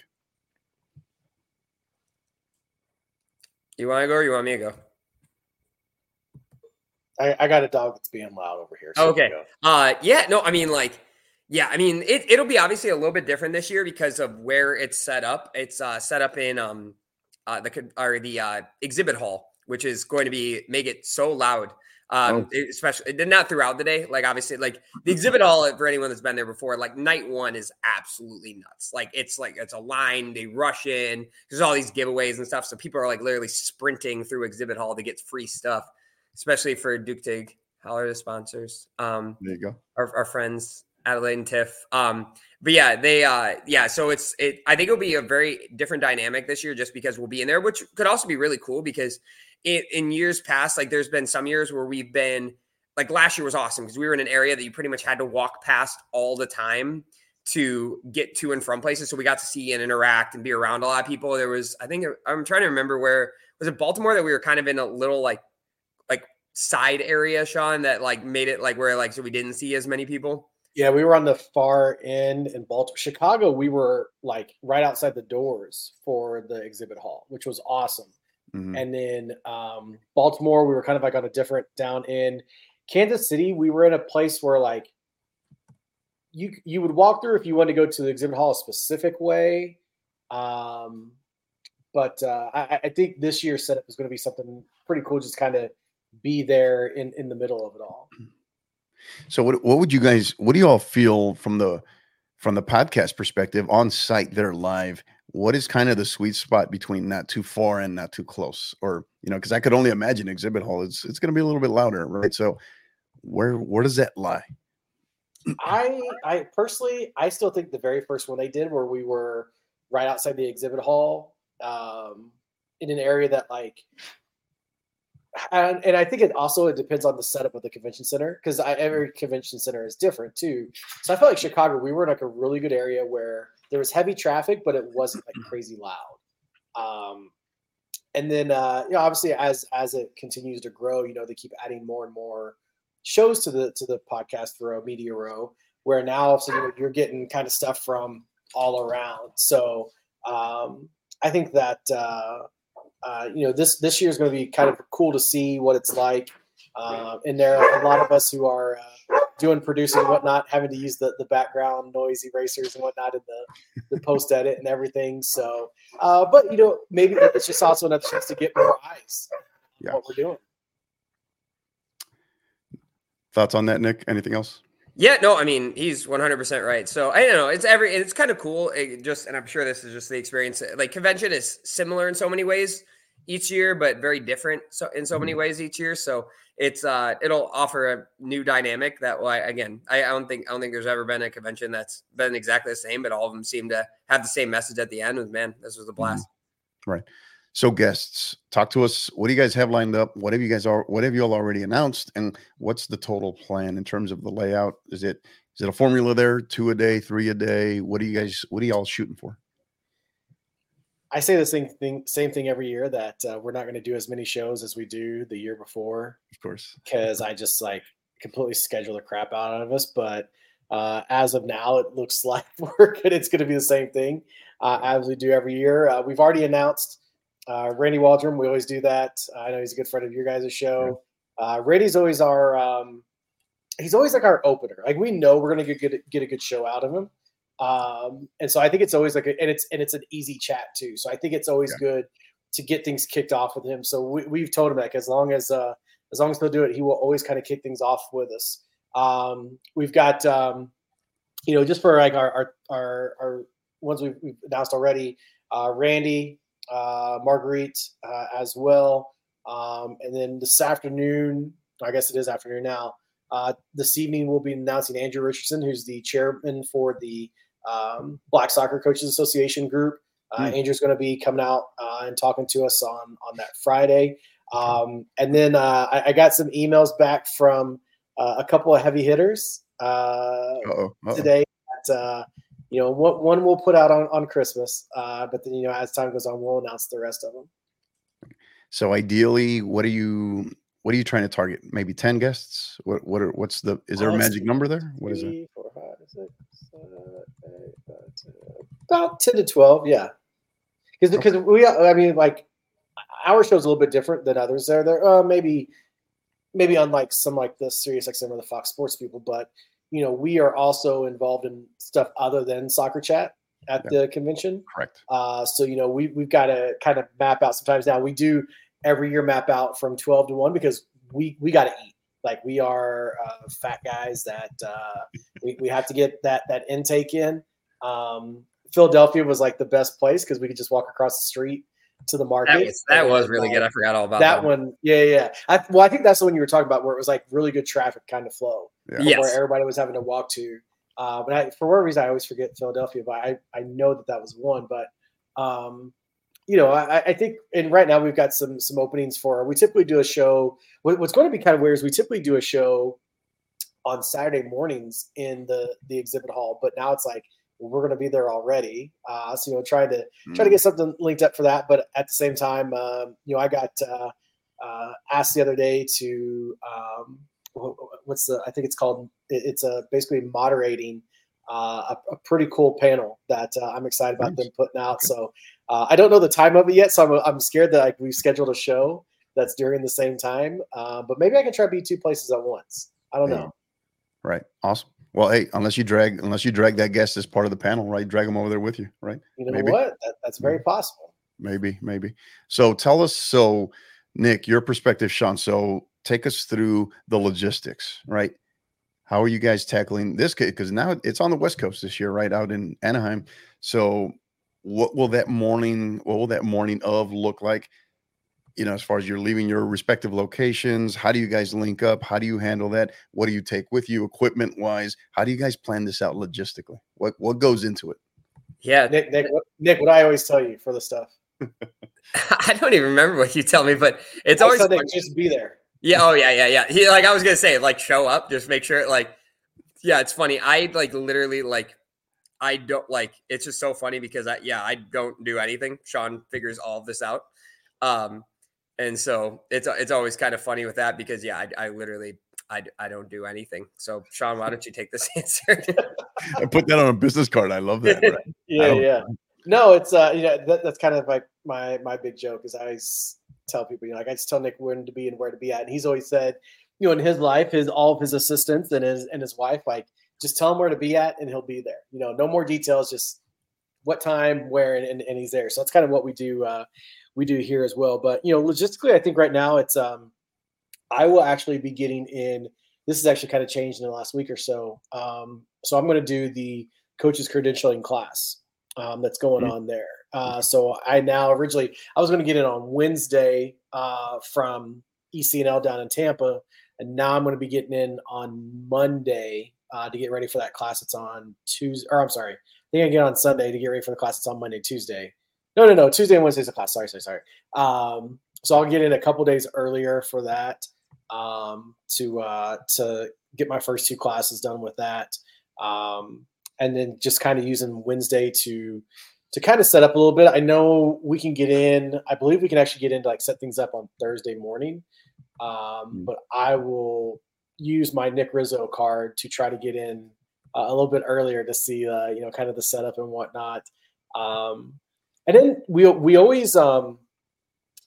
You want to go or you want me to go? I, I got a dog that's being loud over here. So okay. Uh, yeah. No, I mean, like, yeah, I mean, it, it'll be obviously a little bit different this year because of where it's set up. It's uh, set up in um, uh, the or the uh, exhibit hall, which is going to be make it so loud um, oh. especially not throughout the day. Like obviously, like the exhibit hall for anyone that's been there before, like night one is absolutely nuts. Like it's like it's a line. They rush in. There's all these giveaways and stuff. So people are like literally sprinting through exhibit hall to get free stuff, especially for Duke Tag. How are the sponsors? Um, there you go. Our, our friends Adelaide and Tiff. Um, but yeah, they uh yeah, so it's it I think it'll be a very different dynamic this year just because we'll be in there, which could also be really cool because in, in years past, like there's been some years where we've been like last year was awesome because we were in an area that you pretty much had to walk past all the time to get to and from places. So we got to see and interact and be around a lot of people. There was, I think, I'm trying to remember where was it Baltimore that we were kind of in a little like like side area, Shaun, that like made it like where like so we didn't see as many people. Yeah, we were on the far end in Baltimore. Chicago, we were like right outside the doors for the exhibit hall, which was awesome. Mm-hmm. And then um, Baltimore, we were kind of like on a different down in Kansas City. We were in a place where like you you would walk through if you wanted to go to the exhibit hall a specific way. Um, but uh, I, I think this year's setup is going to be something pretty cool. Just kind of be there in in the middle of it all. So what what would you guys what do you all feel from the from the podcast perspective on site there live? What is kind of the sweet spot between not too far and not too close? Or you know, because I could only imagine exhibit hall it's it's going to be a little bit louder, right? So where where does that lie? I I personally I still think the very first one they did where we were right outside the exhibit hall um, in an area that like and, and I think it also it depends on the setup of the convention center because every convention center is different too. So I felt like Chicago, we were in like a really good area where there was heavy traffic, but it wasn't like crazy loud. Um, and then uh, you know, obviously as as it continues to grow, you know, they keep adding more and more shows to the to the podcast row, media row, where now so you're getting kind of stuff from all around. So um, I think that uh, uh, you know this this year is going to be kind of cool to see what it's like. Uh, and there are a lot of us who are uh, doing producing and whatnot, having to use the, the background noise erasers and whatnot in the, the post edit and everything. So, uh, but you know, maybe it's just also another chance to get more eyes yeah. what we're doing. Thoughts on that, Nick? Anything else? Yeah, no, I mean he's 100% right. So I don't know, it's every it's kind of cool. It just and I'm sure this is just the experience. Like convention is similar in so many ways each year, but very different so in so many mm-hmm. ways each year. So it's uh it'll offer a new dynamic that why again I, I don't think I don't think there's ever been a convention that's been exactly the same, but all of them seem to have the same message at the end. With man, this was a blast. Mm-hmm. Right. So guests, talk to us. What do you guys have lined up? What have you guys are what have you all already announced? And what's the total plan in terms of the layout? Is it is it a formula there? Two a day, three a day? What do you guys what are y'all shooting for? I say the same thing same thing every year that uh, we're not going to do as many shows as we do the year before. Of course. Because I just like completely schedule the crap out of us. But uh, as of now, it looks like we're good. It's going to be the same thing uh, as we do every year. Uh, we've already announced uh, Randy Waldrum, we always do that. I know he's a good friend of your guys' show. Uh, Randy's always our, um, he's always like our opener. Like we know we're gonna get get, get a good show out of him, um, and so I think it's always like, a, and it's and it's an easy chat too. So I think it's always yeah. good to get things kicked off with him. So we, have told him that as long as uh, as long as they'll do it, he will always kind of kick things off with us. Um, we've got um, you know just for like our our our, our ones we've, we've announced already. Uh, Randy, uh, Marguerite uh, as well. Um, and then this afternoon, I guess it is afternoon now. Uh, this evening, we'll be announcing Andrew Richardson, who's the chairman for the um, Black Soccer Coaches Association group. Mm. Andrew's going to be coming out uh, and talking to us on on that Friday. Um, and then uh, I, I, got some emails back from uh, a couple of heavy hitters Uh-oh. Uh-oh. today that you know, one, one we'll put out on, on Christmas, uh, but then, you know, as time goes on, we'll announce the rest of them. So ideally, what are you, what are you trying to target? Maybe 10 guests? What, what are, what's the, is there a magic number there? What is it? Four, five, six, seven, eight, nine, 10, about 10 to 12. Yeah. Because, because okay. we, I mean, like our show's a little bit different than others. There, there, uh, maybe, maybe unlike some like the Sirius XM or the Fox Sports people, but you know, we are also involved in stuff other than soccer chat at yeah. the convention. Correct. Uh, so you know, we we've got to kind of map out. Sometimes now we do every year map out from twelve to one because we we got to eat. Like we are uh, fat guys that uh, we we have to get that that intake in. Um, Philadelphia was like the best place because we could just walk across the street to the market. That was, that was really good. I forgot all about that, that one. Yeah, yeah. I, well, I think that's the one you were talking about where it was like really good traffic kind of flow. Yeah. Yes. Where everybody was having to walk to. Uh, but I, for whatever reason, I always forget Philadelphia, but I, I know that that was one. But, um, you know, I, I think, and right now we've got some some openings for. We typically do a show. What, what's going to be kind of weird is we typically do a show on Saturday mornings in the the exhibit hall, but now it's like we're going to be there already. Uh, so you know, trying to try to get something linked up for that. But at the same time, um, you know, I got uh, uh, asked the other day to um, what's the I think it's called it's a basically moderating uh, a, a, pretty cool panel that uh, I'm excited about nice. them putting out. Okay. So uh, I don't know the time of it yet, so I'm, I'm scared that like we scheduled a show that's during the same time. but maybe I can try to be two places at once. I don't yeah. know. Right. Awesome. Well, hey, unless you drag unless you drag that guest as part of the panel, right? Drag them over there with you, right? You know maybe. what? That, that's very possible. Maybe, maybe. So tell us. So, Nick, your perspective, Shaun. So take us through the logistics, right? How are you guys tackling this? Because now it's on the West Coast this year, right? Out in Anaheim. So, what will that morning? What will that morning of look like? You know, as far as you're leaving your respective locations, how do you guys link up? How do you handle that? What do you take with you equipment wise? How do you guys plan this out logistically? What what goes into it? Yeah, Nick, Nick, what, Nick, what I always tell you for the stuff. I don't even remember what you tell me, but it's I always just be there. Yeah. Oh yeah, yeah, yeah. He like I was gonna say, like show up, just make sure. Like, yeah, it's funny. I like literally like I don't like. It's just so funny because I yeah I don't do anything. Shaun figures all of this out. Um, and so it's it's always kind of funny with that because yeah, I, I literally I, I don't do anything. So Shaun, why don't you take this answer? I put that on a business card. I love that. Right? yeah, yeah. No, it's uh, you know, that, that's kind of like my my big joke is I always tell people, you know, like I just tell Nick when to be and where to be at, and he's always said, you know, in his life, his all of his assistants and his and his wife, like just tell him where to be at, and he'll be there. You know, no more details, just what time, where, and, and, and he's there. So that's kind of what we do. Uh, we do here as well. But you know, logistically, I think right now it's um, I will actually be getting in. This has actually kind of changed in the last week or so. Um, so I'm going to do the coaches credentialing class um, that's going mm-hmm. on there. Uh, so I now originally I was going to get in on Wednesday uh, from ECNL down in Tampa, and now I'm going to be getting in on Monday uh, to get ready for that class. It's on Tuesday, or I'm sorry, I think I get on Sunday to get ready for the class. It's on Monday, Tuesday. No, no, no. Tuesday and Wednesday's a class. Sorry, sorry, sorry. Um, so I'll get in a couple days earlier for that um, to uh, to get my first two classes done with that, um, and then just kind of using Wednesday to to kind of set up a little bit. I know we can get in. I believe we can actually get in to like set things up on Thursday morning, um, mm. but I will use my Nick Rizzo card to try to get in uh, a little bit earlier to see uh, you know kind of the setup and whatnot. Um, and then we we always um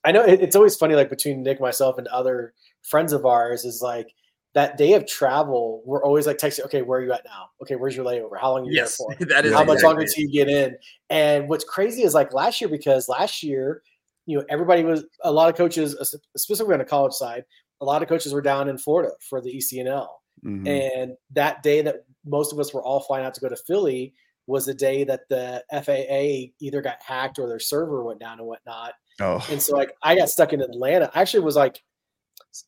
I know it, it's always funny like between Nick, myself, and other friends of ours is like that day of travel, we're always like texting, okay, where are you at now? Okay, where's your layover? How long are you yes, there for? That is how much longer till you get in? And what's crazy is like last year, because last year, you know, everybody was a lot of coaches, specifically on the college side, a lot of coaches were down in Florida for the ECNL. Mm-hmm. And that day that most of us were all flying out to go to Philly, was the day that the FAA either got hacked or their server went down and whatnot. Oh. And so like I got stuck in Atlanta. I actually was like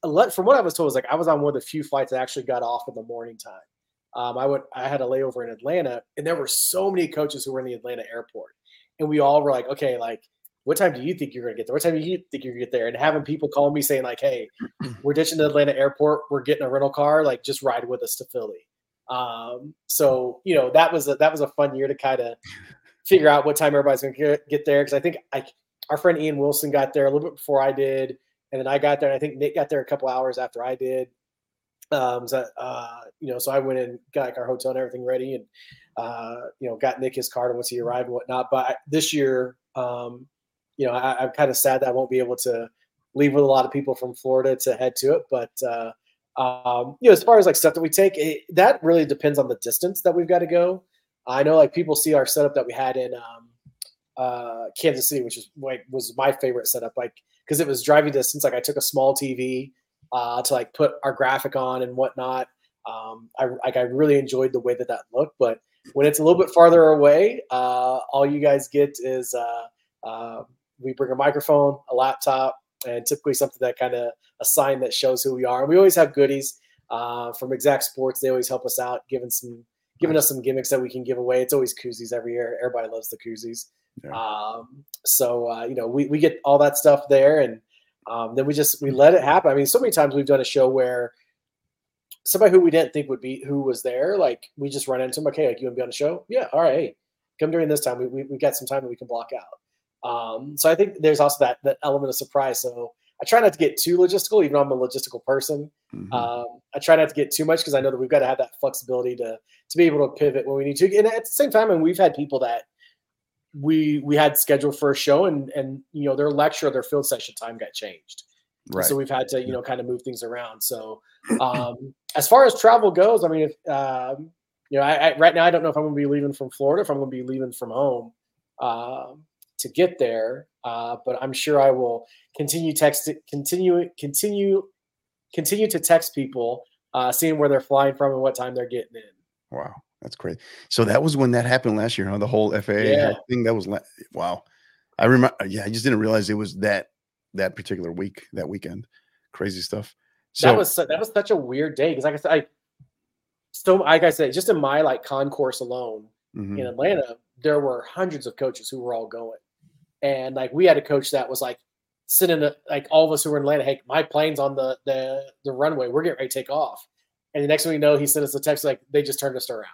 from what I was told was like I was on one of the few flights that actually got off in the morning time. Um, I went I had a layover in Atlanta and there were so many coaches who were in the Atlanta airport. And we all were like, okay, like what time do you think you're gonna get there? What time do you think you're gonna get there? And having people call me saying, like, hey, we're ditching the Atlanta airport, we're getting a rental car, like just ride with us to Philly. Um, so you know that was a, that was a fun year to kind of figure out what time everybody's going to get there because I think I our friend Ian Wilson got there a little bit before I did, and then I got there. and I think Nick got there a couple hours after I did. Um, so uh, you know, so I went and got like, our hotel and everything ready, and uh, you know, got Nick his card once he arrived and whatnot. But this year, um, you know, I, am kind of sad that I won't be able to leave with a lot of people from Florida to head to it, but uh, um, you know, as far as like stuff that we take, it, that really depends on the distance that we've got to go. I know like people see our setup that we had in um, uh, Kansas City, which is like was my favorite setup, like because it was driving distance. Like I took a small TV uh, to like put our graphic on and whatnot. Um, I like I really enjoyed the way that that looked, but when it's a little bit farther away, uh, all you guys get is uh, uh, we bring a microphone, a laptop, and typically something that kind of a sign that shows who we are. And we always have goodies uh, from Exact Sports. They always help us out, giving some giving us some gimmicks that we can give away. It's always koozies every year. Everybody loves the koozies. Yeah. Um, so uh, you know, we we get all that stuff there, and um, then we just we let it happen. I mean, so many times we've done a show where somebody who we didn't think would be who was there, like we just run into them. Okay, like you want to be on the show? Yeah, all right. Hey, come during this time. We we, we got some time that we can block out. Um, so I think there's also that that element of surprise. So I try not to get too logistical, even though I'm a logistical person. Mm-hmm. Um, I try not to get too much because I know that we've got to have that flexibility to to be able to pivot when we need to. And at the same time, and we've had people that we we had scheduled for a show, and and you know their lecture, their field session time got changed. Right. So we've had to you know kind of move things around. So um, as far as travel goes, I mean, if, um, you know, I, I, right now I don't know if I'm going to be leaving from Florida, if I'm going to be leaving from home uh, to get there. Uh, but I'm sure I will continue text, continue, continue, continue to text people, uh, seeing where they're flying from and what time they're getting in. Wow, that's great. So that was when that happened last year, huh? The whole FAA yeah. thing. That was la- wow. I remember. Yeah, I just didn't realize it was that that particular week, that weekend. Crazy stuff. So that was that was such a weird day because, like I said, I so like I said, just in my like concourse alone mm-hmm. in Atlanta, there were hundreds of coaches who were all going, and like we had a coach that was like sitting like all of us who were in Atlanta. Hey, my plane's on the the the runway. We're getting ready to take off, and the next thing we know, he sent us a text like they just turned us around,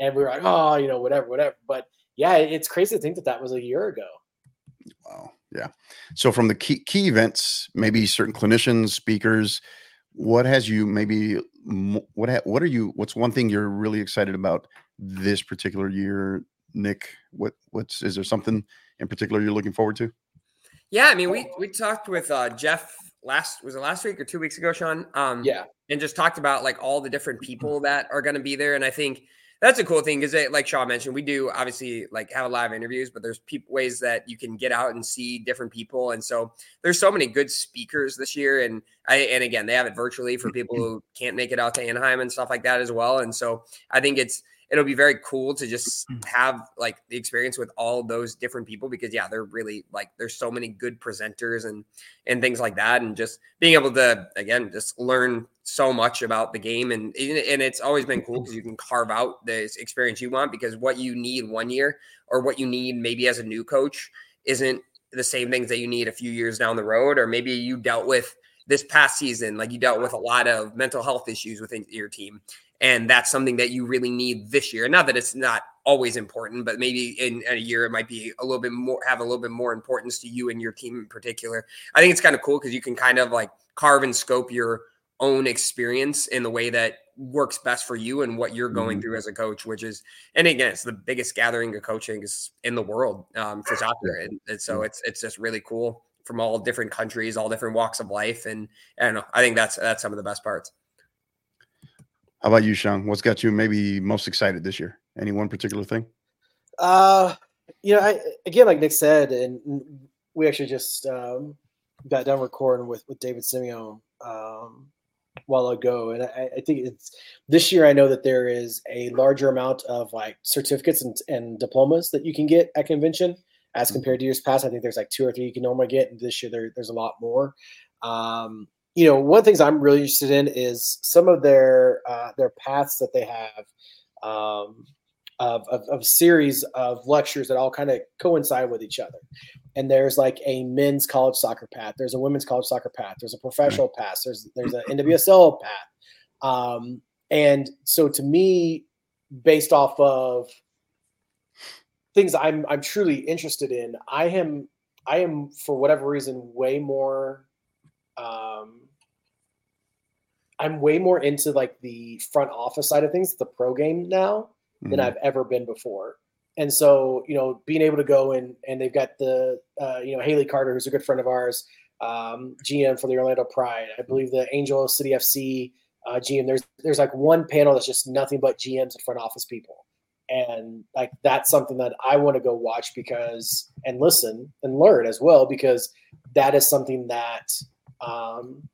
and we were like, oh, you know, whatever, whatever. But yeah, it's crazy to think that that was a year ago. Wow. Yeah. So from the key key events, maybe certain clinicians, speakers, what has you maybe what ha, what are you what's one thing you're really excited about this particular year nick what what's is there something in particular you're looking forward to yeah i mean we we talked with uh jeff last was it last week or two weeks ago shaun um yeah and just talked about like all the different people that are going to be there and i think that's a cool thing because like Shaun mentioned, we do obviously like have a lot of interviews, but there's pe- ways that you can get out and see different people. And so there's so many good speakers this year. And I, and again, they have it virtually for people who can't make it out to Anaheim and stuff like that as well. And so I think it's, it'll be very cool to just mm. have like the experience with all those different people because yeah they're really like there's so many good presenters and and things like that and just being able to again just learn so much about the game and and it's always been cool because you can carve out the experience you want because what you need one year or what you need maybe as a new coach isn't the same things that you need a few years down the road or maybe you dealt with this past season like you dealt with a lot of mental health issues within your team and that's something that you really need this year. Not that it's not always important, but maybe in, in, a year it might be a little bit more have a little bit more importance to you and your team in particular. I think it's kind of cool because you can kind of like carve and scope your own experience in the way that works best for you and what you're going mm-hmm. through as a coach, which is, and again, it's the biggest gathering of coaching is in the world um, for soccer, and, and so it's it's just really cool from all different countries, all different walks of life, and I don't know, I think that's that's some of the best parts. How about you, Shaun? What's got you maybe most excited this year? Any one particular thing? Uh, you know, I again, like Nick said, and we actually just um, got done recording with with David Simeone um, while ago, and I, I, think it's this year. I know that there is a larger amount of like certificates and, and diplomas that you can get at convention as mm-hmm. compared to years past. I think there's like two or three you can normally get, and this year there, there's a lot more. Um, you know, one of the things I'm really interested in is some of their uh, their paths that they have um, of, of, of series of lectures that all kind of coincide with each other. And there's like a men's college soccer path. There's a women's college soccer path. There's a professional path. There's there's an NWSL path. Um, and so to me, based off of things I'm I'm truly interested in, I am I am for whatever reason way more um, I'm way more into like the front office side of things, the pro game now mm-hmm. than I've ever been before. And so, you know, being able to go and and they've got the uh, you know Haley Carter, who's a good friend of ours, um, GM for the Orlando Pride. I believe the Angel City FC uh, GM. There's there's like one panel that's just nothing but GMs and front office people, and like that's something that I want to go watch because and listen and learn as well because that is something that um,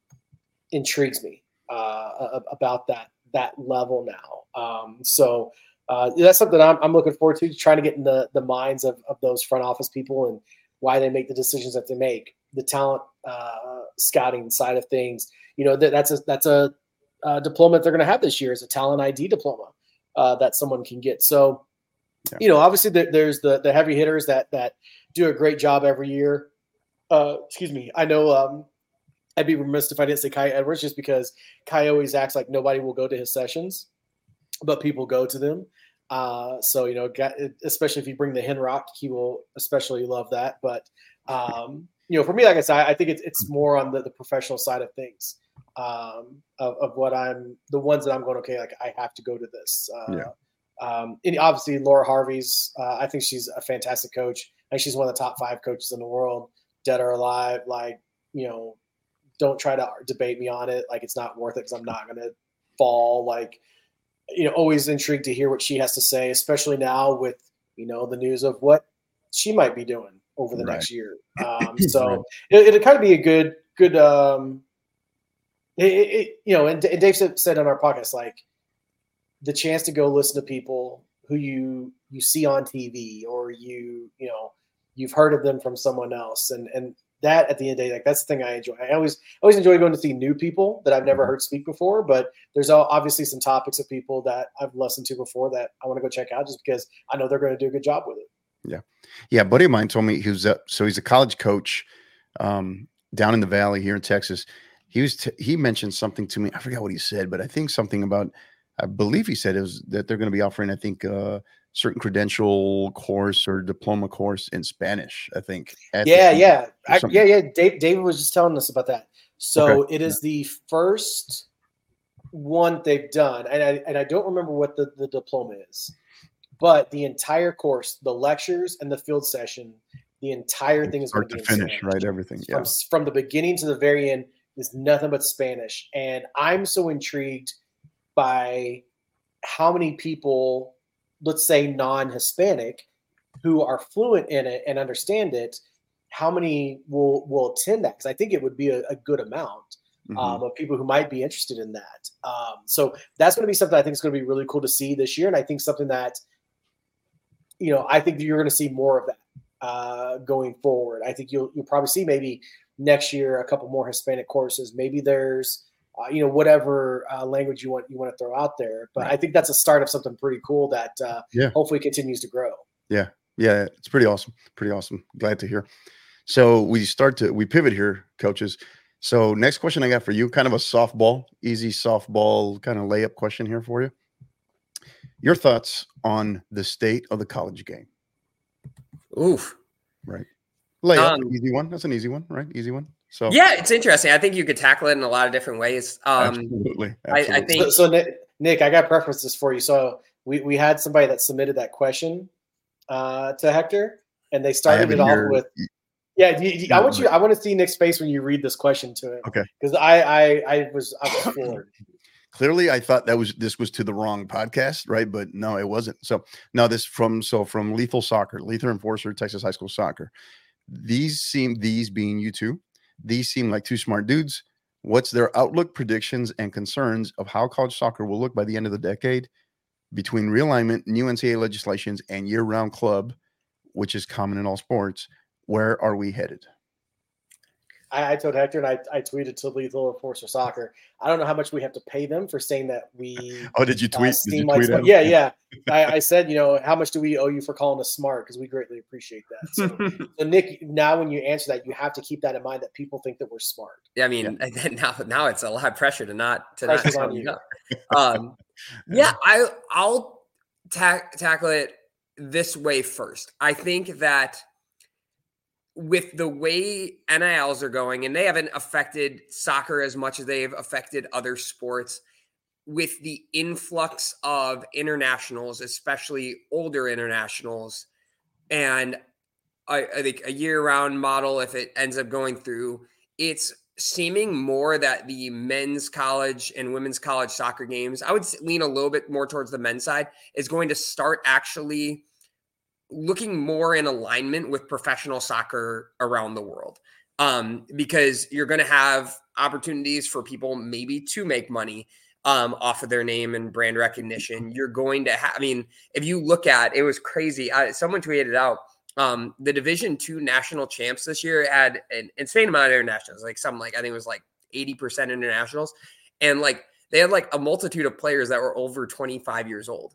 intrigues me uh, about that that level now. Um, so uh, that's something I'm, I'm, looking forward to, trying to get in the the minds of, of those front office people and why they make the decisions that they make. The talent uh, scouting side of things, you know, that, that's a that's a, a diploma they're going to have this year is a talent ID diploma uh, that someone can get. So, yeah. you know, obviously there, there's the the heavy hitters that that do a great job every year. Uh, excuse me. I know um, I'd be remiss if I didn't say Kai Edwards just because Kai always acts like nobody will go to his sessions, but people go to them. Uh, so you know, especially if you bring the Hen Rock, he will especially love that. But um, you know, for me, like I said, I think it's it's more on the, the professional side of things um, of, of what I'm the ones that I'm going. Okay, like I have to go to this. Uh, yeah. Um, and obviously, Laura Harvey's. Uh, I think she's a fantastic coach. I think she's one of the top five coaches in the world, dead or alive. Like you know, don't try to debate me on it. Like it's not worth it because I'm not going to fall like you know, always intrigued to hear what she has to say, especially now with you know the news of what she might be doing over the right. next year. Um, so right. it, it'll kind of be a good good. Um, it, it, you know, and, and Dave said, said on our podcast like the chance to go listen to people who you you see on TV or you you know you've heard of them from someone else and and that at the end of the day like that's the thing I enjoy. I always always enjoy going to see new people that I've never mm-hmm. heard speak before, but there's obviously some topics of people that I've listened to before that I want to go check out just because I know they're going to do a good job with it. Yeah, yeah. A buddy of mine told me he was a, so he's a college coach um, down in the valley here in Texas. He was t- he mentioned something to me. I forgot what he said, but I think something about I believe he said it was that they're going to be offering, I think, uh, certain credential course or diploma course in Spanish. I think. Yeah, yeah, I, yeah, yeah. Dave, David was just telling us about that. So okay. it is yeah. the first one they've done, and I and I don't remember what the, the diploma is, but the entire course, the lectures and the field session, the entire thing is start to finish, right? Everything, yeah. From, from the beginning to the very end is nothing but Spanish, and I'm so intrigued by how many people, let's say non-Hispanic, who are fluent in it and understand it, how many will will attend that? Because I think it would be a, a good amount mm-hmm. um, of people who might be interested in that. Um, so that's going to be something I think is going to be really cool to see this year, and I think something that you know I think you're going to see more of that uh, going forward. I think you'll you'll probably see maybe next year a couple more Hispanic courses. Maybe there's uh, you know whatever uh, language you want you want to throw out there. But right. I think that's a start of something pretty cool that uh, yeah. hopefully continues to grow. Yeah, yeah, it's pretty awesome. Pretty awesome. Glad to hear. So we start to we pivot here, coaches. So next question I got for you, kind of a softball, easy softball kind of layup question here for you. Your thoughts on the state of the college game? Oof. Right. Layup, um, easy one. That's an easy one, right? Easy one. So yeah, it's interesting. I think you could tackle it in a lot of different ways. Um, absolutely, absolutely. I, I think so, so Nick, Nick, I got preferences for you. So we, we had somebody that submitted that question uh, to Hector, and they started it off with. Yeah, you, you, I want you. I want to see Nick's face when you read this question to him. Okay. Because I, I, I was, I was floored. Clearly, I thought that was this was to the wrong podcast, right? But no, it wasn't. So now this from so from Lethal Soccer, Lethal Enforcer, Texas High School Soccer. These seem these being you two these seem like two smart dudes. What's their outlook, predictions, and concerns of how college soccer will look by the end of the decade between realignment, new NCAA legislations, and year round club, which is common in all sports? Where are we headed? I, I, told Hector and I, I tweeted to Lethal Enforcer Soccer. I don't know how much we have to pay them for saying that we. Oh, did you uh, tweet? Uh, did you tweet yeah, yeah. I, I, said, you know, how much do we owe you for calling us smart? Because we greatly appreciate that. So, so, Nick, now when you answer that, you have to keep that in mind that people think that we're smart. Yeah, I mean, yeah. now now it's a lot of pressure to not to Pressure's not. On you. Um, yeah, I I'll ta- tackle it this way first. I think that with the way NILs are going, and they haven't affected soccer as much as they've affected other sports, with the influx of internationals, especially older internationals, and I, I think a year round model, if it ends up going through, it's seeming more that the men's college and women's college soccer games, I would lean a little bit more towards the men's side, is going to start actually looking more in alignment with professional soccer around the world um, because you're going to have opportunities for people maybe to make money um, off of their name and brand recognition. You're going to have, I mean, if you look at it was crazy. I, someone tweeted out um, the Division two national champs this year had an insane amount of internationals, like some, like I think it was like 80% internationals. And like they had like a multitude of players that were over 25 years old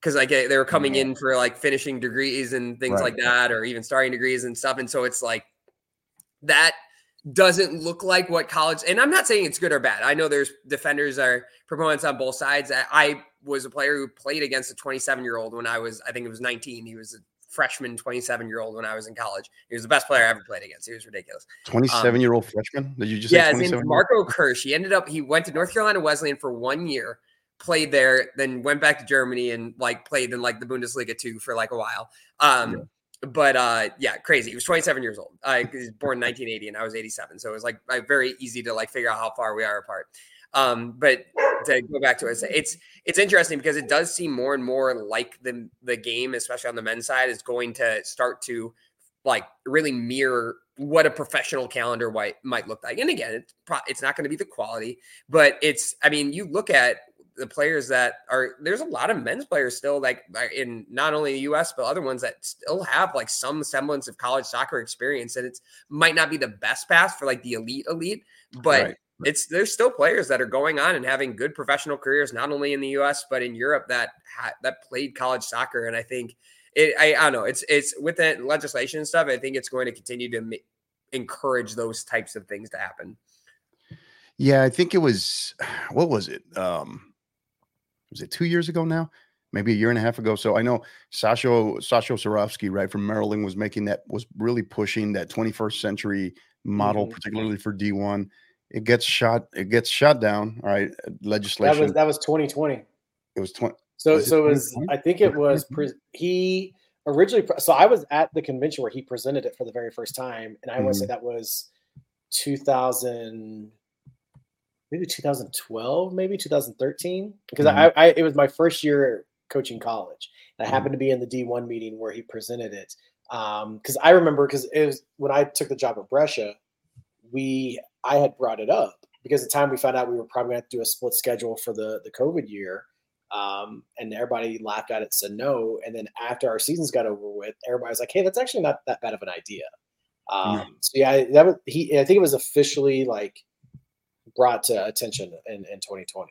because like they were coming in for like finishing degrees and things right. like that, or even starting degrees and stuff. And so it's like that doesn't look like what college. And I'm not saying it's good or bad. I know there's defenders are proponents on both sides. I was a player who played against a 27 year old when I was, I think it was 19. He was a freshman, 27 year old when I was in college. He was the best player I ever played against. He was ridiculous. 27 um, year old freshman? Did you just yeah, his name's Marco Kirsch. He ended up, he went to North Carolina Wesleyan for one year played there, then went back to Germany and like played in like the Bundesliga too for like a while. Um, yeah. But uh, yeah, crazy. He was 27 years old. He was born in 1980 and I was 87, so it was like, like very easy to like figure out how far we are apart. Um, but to go back to it, it's it's interesting because it does seem more and more like the the game, especially on the men's side, is going to start to like really mirror what a professional calendar might might look like. And again, it's pro- it's not going to be the quality, but it's I mean, you look at the players that are there's a lot of men's players still like in not only the US but other ones that still have like some semblance of college soccer experience and it's might not be the best path for like the elite elite but right. it's there's still players that are going on and having good professional careers not only in the US but in Europe that ha- that played college soccer and I think it I, I don't know it's it's with the legislation and stuff I think it's going to continue to encourage those types of things to happen. Yeah, I think it was what was it? Um was it two years ago now? Maybe a year and a half ago. So I know Sasho Sasho Cirovski, right from Maryland, was making that was really pushing that 21st century model, mm-hmm. particularly for D1. It gets shot, it gets shot down. All right, legislation. That was that was 2020. It was 20. So was so it was I think it was pre- he originally so I was at the convention where he presented it for the very first time, and I mm-hmm. want to say that was 2000 maybe 2012, maybe 2013, because mm-hmm. I, I, it was my first year coaching college. And I mm-hmm. happened to be in the D1 meeting where he presented it. Because um, I remember, because it was when I took the job at Brescia, we I had brought it up because the time we found out we were probably going to do a split schedule for the the COVID year. Um, and everybody laughed at it, said no. And then after our seasons got over with, everybody was like, "Hey, that's actually not that bad of an idea." Um, So yeah, that was he. I think it was officially like brought to attention in, in 2020.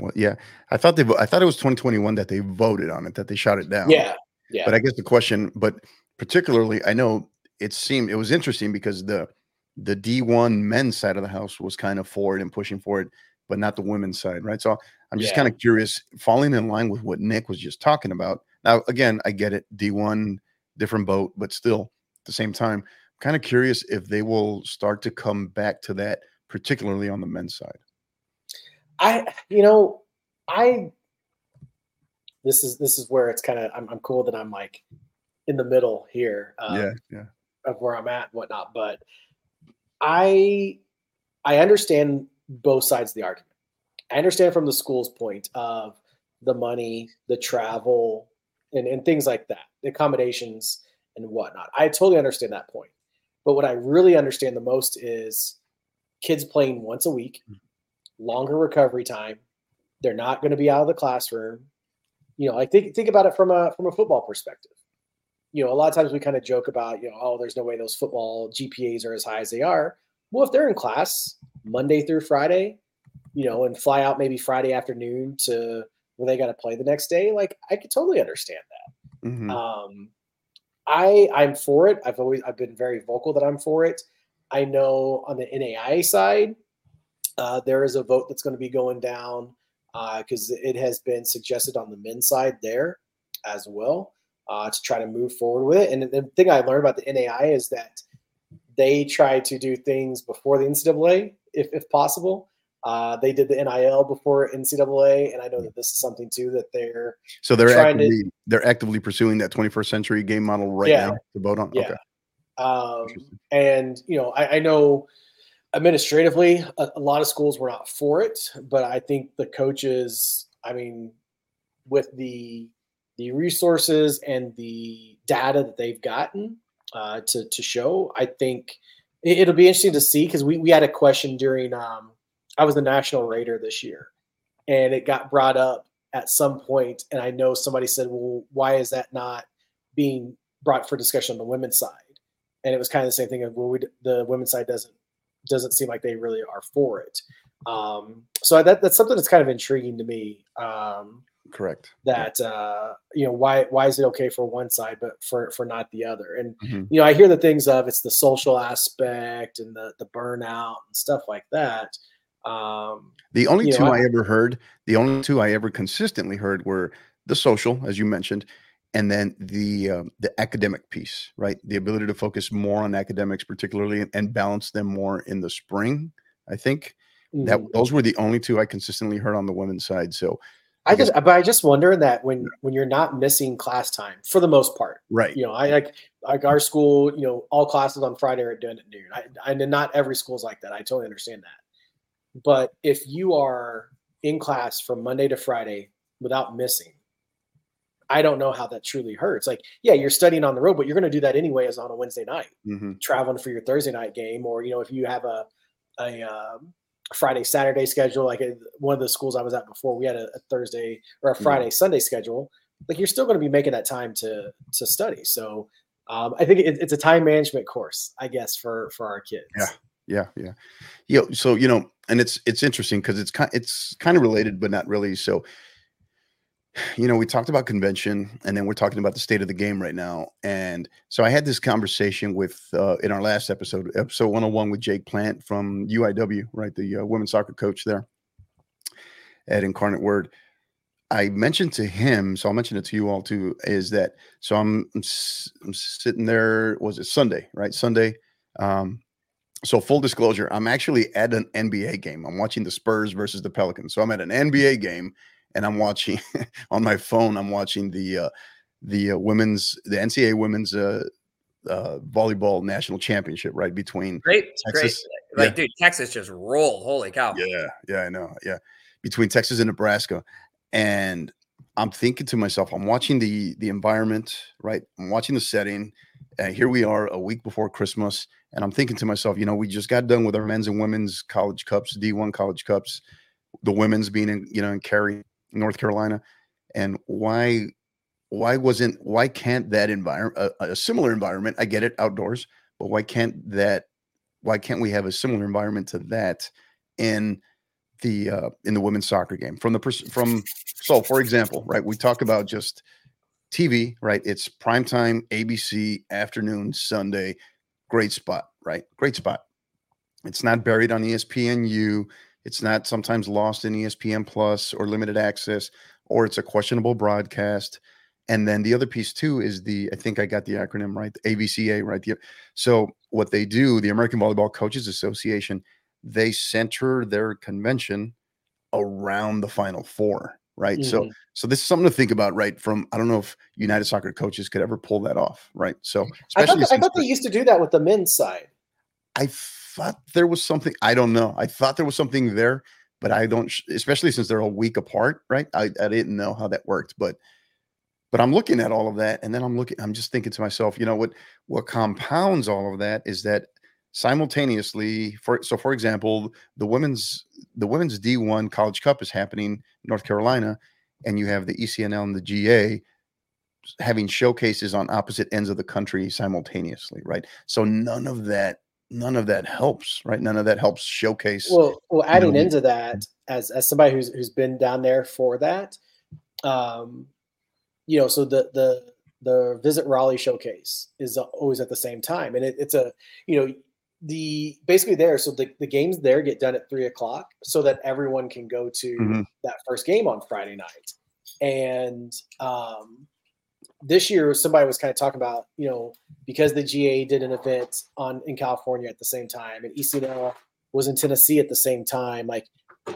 Well, yeah, I thought they, I thought it was 2021 that they voted on it, that they shot it down. Yeah, yeah. But I guess the question, but particularly, I know it seemed it was interesting because the the D1 men's side of the house was kind of for it and pushing for it, but not the women's side, right? So I'm just yeah. kind of curious, falling in line with what Nick was just talking about. Now, again, I get it, D1, different boat, but still at the same time, kind of curious if they will start to come back to that particularly on the men's side? I, you know, I. This is this is where it's kind of I'm, I'm cool that I'm like in the middle here. Um, yeah, yeah. Of where I'm at, and whatnot, but I I understand both sides of the argument. I understand from the school's point of the money, the travel, and, and things like that, the accommodations and whatnot. I totally understand that point. But what I really understand the most is kids playing once a week, mm. longer recovery time. They're not going to be out of the classroom. You know, like think think about it from a from a football perspective. You know, a lot of times we kind of joke about, you know, oh, there's no way those football GPAs are as high as they are. Well, if they're in class Monday through Friday, you know, and fly out maybe Friday afternoon to where they got to play the next day, like I could totally understand that. Mm-hmm. Um, I I'm for it. I've always I've been very vocal that I'm for it. I know on the NAIA side, uh, there is a vote that's going to be going down because uh, it has been suggested on the men's side there as well uh, to try to move forward with it. And the thing I learned about the NAI is that they try to do things before the NCAA, if, if possible. Uh, they did the NIL before NCAA, and I know that this is something too that they're so they're actively to, they're actively pursuing that 21st century game model right yeah, now to vote on. Yeah, okay. Um, and you know, I, I know administratively, a, a, lot of schools were not for it, but I think the coaches, I mean, with the the resources and the data that they've gotten uh, to to show, I think it, will be interesting to see because we we had a question during um, I was the national raider this year, and it got brought up at some point, and I know somebody said, "Well, why is that not being brought for discussion on the women's side?" And it was kind of the same thing of well, we, the women's side doesn't doesn't seem like they really are for it. Um, so that that's something that's kind of intriguing to me. Um, Correct. That uh, you know why why is it okay for one side but for for not the other? And mm-hmm. you know I hear the things of it's the social aspect and the the burnout and stuff like that. Um, the only two know, I, I ever heard, the only two I ever consistently heard were the social, as you mentioned, and then the um, the academic piece right the ability to focus more on academics particularly and, and balance them more in the spring i think mm-hmm. that those were the only two i consistently heard on the women's side so I, I just, but I just wonder that when when you're not missing class time for the most part, right? You know, I like like our school. You know, all classes on Friday are done at noon. I, I not every school's like that. I totally understand that. But if you are in class from Monday to Friday without missing, I don't know how that truly hurts. Like, yeah, you're studying on the road, but you're going to do that anyway as on a Wednesday night, mm-hmm. traveling for your Thursday night game, or you know, if you have a a um, Friday Saturday schedule, like a, uh, one of the schools I was at before, we had a, a Thursday or a Friday yeah. Sunday schedule. Like, you're still going to be making that time to to study. So, um, I think it, it's a time management course, I guess, for for our kids. Yeah, yeah, yeah. Yeah. So you know, and it's it's interesting because it's kind it's kind of related, but not really. So you know, we talked about convention and then we're talking about the state of the game right now. And so I had this conversation with, uh, in our last episode, episode 101 with Jake Plant from UIW, right? The uh, women's soccer coach there at Incarnate Word. I mentioned to him, so I'll mention it to you all too, is that, so I'm, I'm, I'm sitting there, was it Sunday, right? Sunday. Um, so full disclosure, I'm actually at an NBA game. I'm watching the Spurs versus the Pelicans. So I'm at an NBA game and I'm watching on my phone. I'm watching the uh, the uh, women's the NCAA women's uh, uh, volleyball national championship right between great Texas, great like yeah. dude Texas just rolled. Holy cow! Yeah, yeah, I know. Yeah, between Texas and Nebraska, and I'm thinking to myself, I'm watching the the environment, right? I'm watching the setting. And here we are a week before Christmas, and I'm thinking to myself, you know, we just got done with our men's and women's college cups, D1 college cups, the women's being in, you know, in Cary, North Carolina, and why why wasn't why can't that environment a, a, similar environment? I get it outdoors, but why can't that why can't we have a similar environment to that in the uh, in the women's soccer game from the pers- from so for example, right? We talk about just TV, right? It's prime time, ABC, afternoon, Sunday, great spot, right? Great spot. It's not buried on ESPNU. It's not sometimes lost in ESPN Plus or limited access, or it's a questionable broadcast. And then the other piece too is the I think I got the acronym right, the AVCA, right? The, so what they do, the American Volleyball Coaches Association, they center their convention around the Final Four, right? Mm-hmm. So so this is something to think about, right? From I don't know if United Soccer coaches could ever pull that off, right? So I thought, I thought they used to do that with the men's side. I thought there was something. I don't know. I thought there was something there, but I don't. Especially since they're a week apart, right? I, I didn't know how that worked, but but I'm looking at all of that, and then I'm looking. I'm just thinking to myself, you know what? What compounds all of that is that simultaneously for so for example the women's the women's d1 college cup is happening in north carolina and you have the ecnl and the ga having showcases on opposite ends of the country simultaneously right so none of that none of that helps, right? None of that helps showcase. Well, well, adding you know, into that, as as somebody who's who's been down there for that, um, you know, so the the the visit Raleigh showcase is always at the same time, and it, it's a you know the basically there so the, the games there get done at three o'clock so that everyone can go to mm-hmm. that first game on friday night and um this year somebody was kind of talking about you know because the GA did an event on in California at the same time and ECNL was in Tennessee at the same time like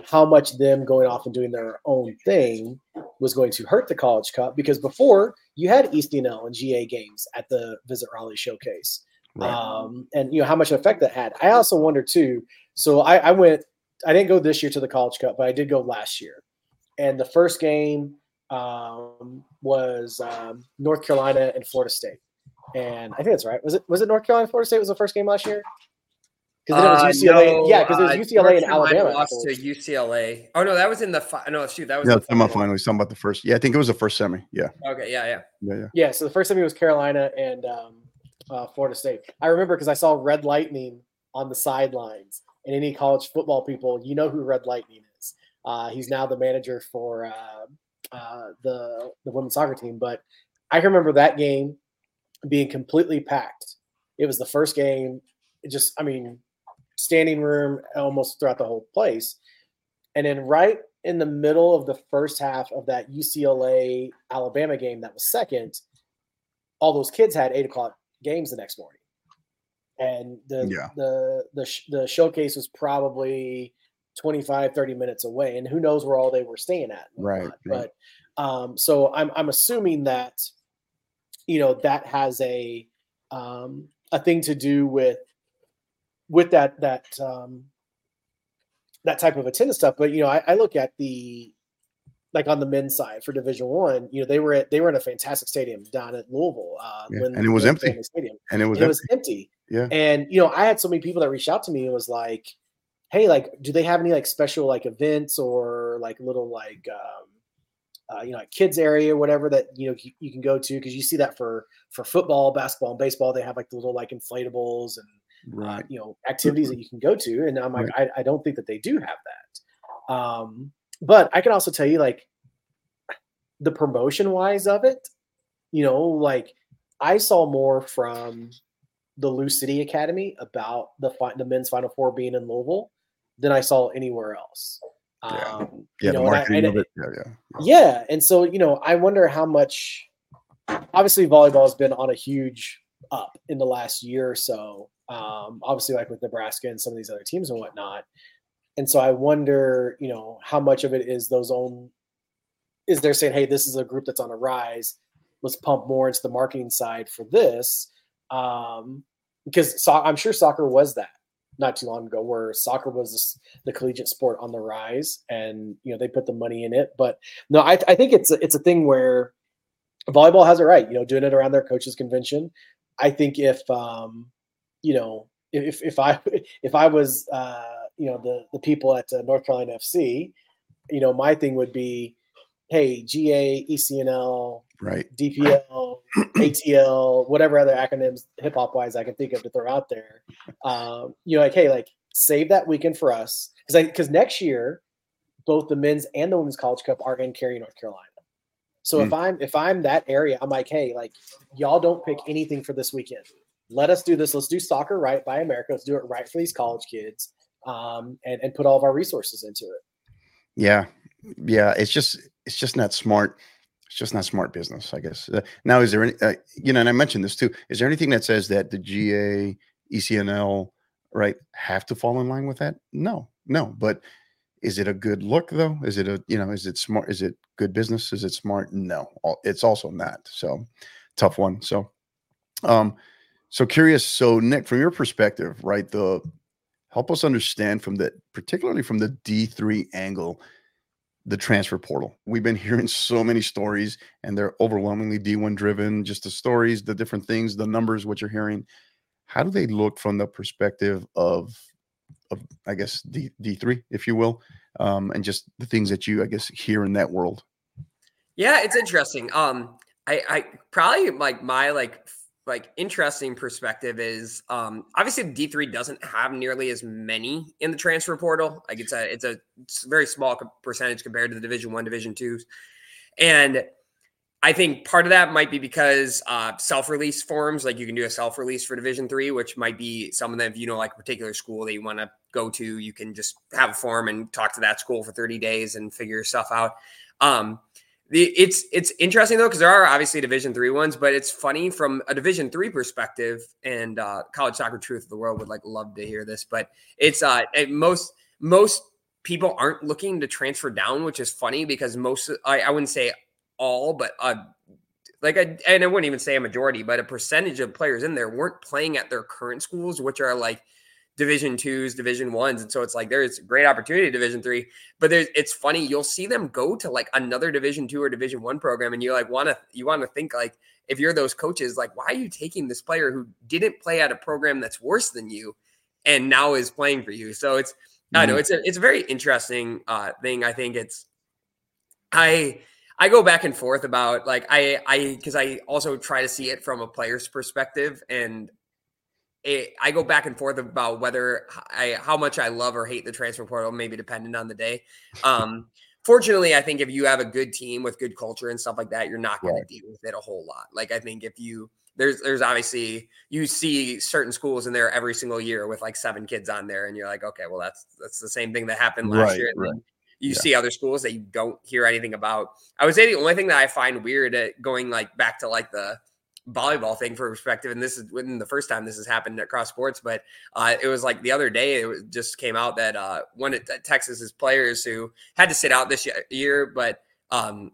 how much them going off and doing their own thing was going to hurt the college cup because before you had ECNL and GA games at the Visit Raleigh showcase. Right. um, and you know how much effect that had. I also wonder too so I, I went I didn't go this year to the college cup but I did go last year. And the first game um, was um, North Carolina and Florida State, and I think that's right. Was it was it North Carolina Florida State was the first game last year? Because then it was UCLA. Uh, no, yeah, because it was UCLA uh, and Alabama. Lost to UCLA. Oh no, that was in the fi- no shoot. That was yeah, the semifinal. He's talking about the first. Yeah, I think it was the first semi. Yeah. Okay. Yeah. Yeah. Yeah. Yeah. Yeah. So the first semi was Carolina and um, uh, Florida State. I remember because I saw Red Lightning on the sidelines, and any college football people, you know who Red Lightning is. Uh, he's now the manager for uh, the the women's soccer team. But I can remember that game being completely packed. It was the first game. It just, I mean, standing room almost throughout the whole place. And then right in the middle of the first half of that UCLA Alabama game that was second, all those kids had eight o'clock games the next morning. And the yeah. the the the showcase was probably 25 30 minutes away and who knows where all they were staying at right, right, but um so i'm i'm assuming that you know that has a um a thing to do with with that that um that type of attendance stuff. But you know, I, I look at the like on the men's side for Division One, you know, they were at they were in a fantastic stadium down at Louisville, uh, yeah. when, and it was empty. Stadium. And it was and empty. it was empty. Yeah. And you know, I had so many people that reached out to me and was like, "Hey, like, do they have any like special like events or like little like um, uh, you know, like kids area, or whatever that you know you, you can go to because you see that for for football, basketball, and baseball, they have like the little like inflatables and right. uh, you know activities that you can go to. And I'm like, right. I, I don't think that they do have that. Um, but I can also tell you like the promotion wise of it, you know, like I saw more from the Lou City Academy about the fi- the men's Final Four being in Louisville than I saw anywhere else. Yeah, um, yeah, you know, the marketing I, of it. Yeah, yeah, yeah. And so you know, I wonder how much. Obviously, volleyball has been on a huge up in the last year or so. Um, obviously, like with Nebraska and some of these other teams and whatnot. And so I wonder, you know, how much of it is those own is they're saying, hey, this is a group that's on a rise. Let's pump more into the marketing side for this. Um, because so- I'm sure soccer was that not too long ago, where soccer was the collegiate sport on the rise, and you know they put the money in it. But no, I, I think it's a, it's a thing where volleyball has it right. You know, doing it around their coaches convention. I think if um, you know if if I if I was uh, you know the the people at uh, North Carolina FC, you know my thing would be, hey GA ECNL right DPL ATL whatever other acronyms hip hop wise I can think of to throw out there. Um, you know like hey like save that weekend for us because because next year both the men's and the women's college cup are in Cary, North Carolina. So mm. if I'm if I'm that area, I'm like, hey, like y'all don't pick anything for this weekend let us do this. Let's do soccer right by America. Let's do it right for these college kids, um, and and put all of our resources into it. Yeah, yeah. It's just it's just not smart. It's just not smart business, I guess. Uh, now, is there any? Uh, you know, and I mentioned this too. Is there anything that says that the GA, ECNL, right, have to fall in line with that? No, no. But is it a good look though? Is it a you know? Is it smart? Is it good business? Is it smart? No, it's also not. So tough one. So, um, so curious. So Nick, from your perspective, right, the help us understand from the particularly from the D3 angle, the transfer portal. We've been hearing so many stories and they're overwhelmingly D1 driven, just the stories, the different things, the numbers, what you're hearing. How do they look from the perspective of of I guess D D3, if you will, um, and just the things that you I guess hear in that world? Yeah, it's interesting. Um, I, I probably like my like like interesting perspective is um obviously D3 doesn't have nearly as many in the transfer portal. Like it's a it's a, very small percentage compared to the Division 1, Division 2s. And I think part of that might be because uh, self-release forms, like you can do a self-release for Division Three, which might be some of them. If you know, like a particular school that you want to go to, you can just have a form and talk to that school for 30 days and figure stuff out. Um, it's it's interesting though because there are obviously division three ones but it's funny from a division three perspective and uh, college soccer truth of the world would like love to hear this but it's uh most most people aren't looking to transfer down which is funny because most i, I wouldn't say all but uh like a, and i wouldn't even say a majority but a percentage of players in there weren't playing at their current schools which are like division twos, division ones. And so it's like there's great opportunity division three, but there's it's funny, you'll see them go to like another division two or division one program, and you like wanna you wanna think like if you're those coaches, like, why are you taking this player who didn't play at a program that's worse than you and now is playing for you? So it's mm-hmm. I know it's a it's a very interesting uh thing. I think it's I I go back and forth about like I I because I also try to see it from a player's perspective and it, I go back and forth about whether I how much I love or hate the transfer portal, maybe depending on the day. Um, fortunately, I think if you have a good team with good culture and stuff like that, you're not going right. to deal with it a whole lot. Like I think if you there's there's obviously you see certain schools in there every single year with like seven kids on there, and you're like, okay, well that's that's the same thing that happened last right, year. Right. You yeah. see other schools that you don't hear anything about. I would say the only thing that I find weird at going like back to like the volleyball thing for perspective, and this is when the first time this has happened across sports, but uh, it was like the other day it just came out that uh, one of Texas's players who had to sit out this year, but um,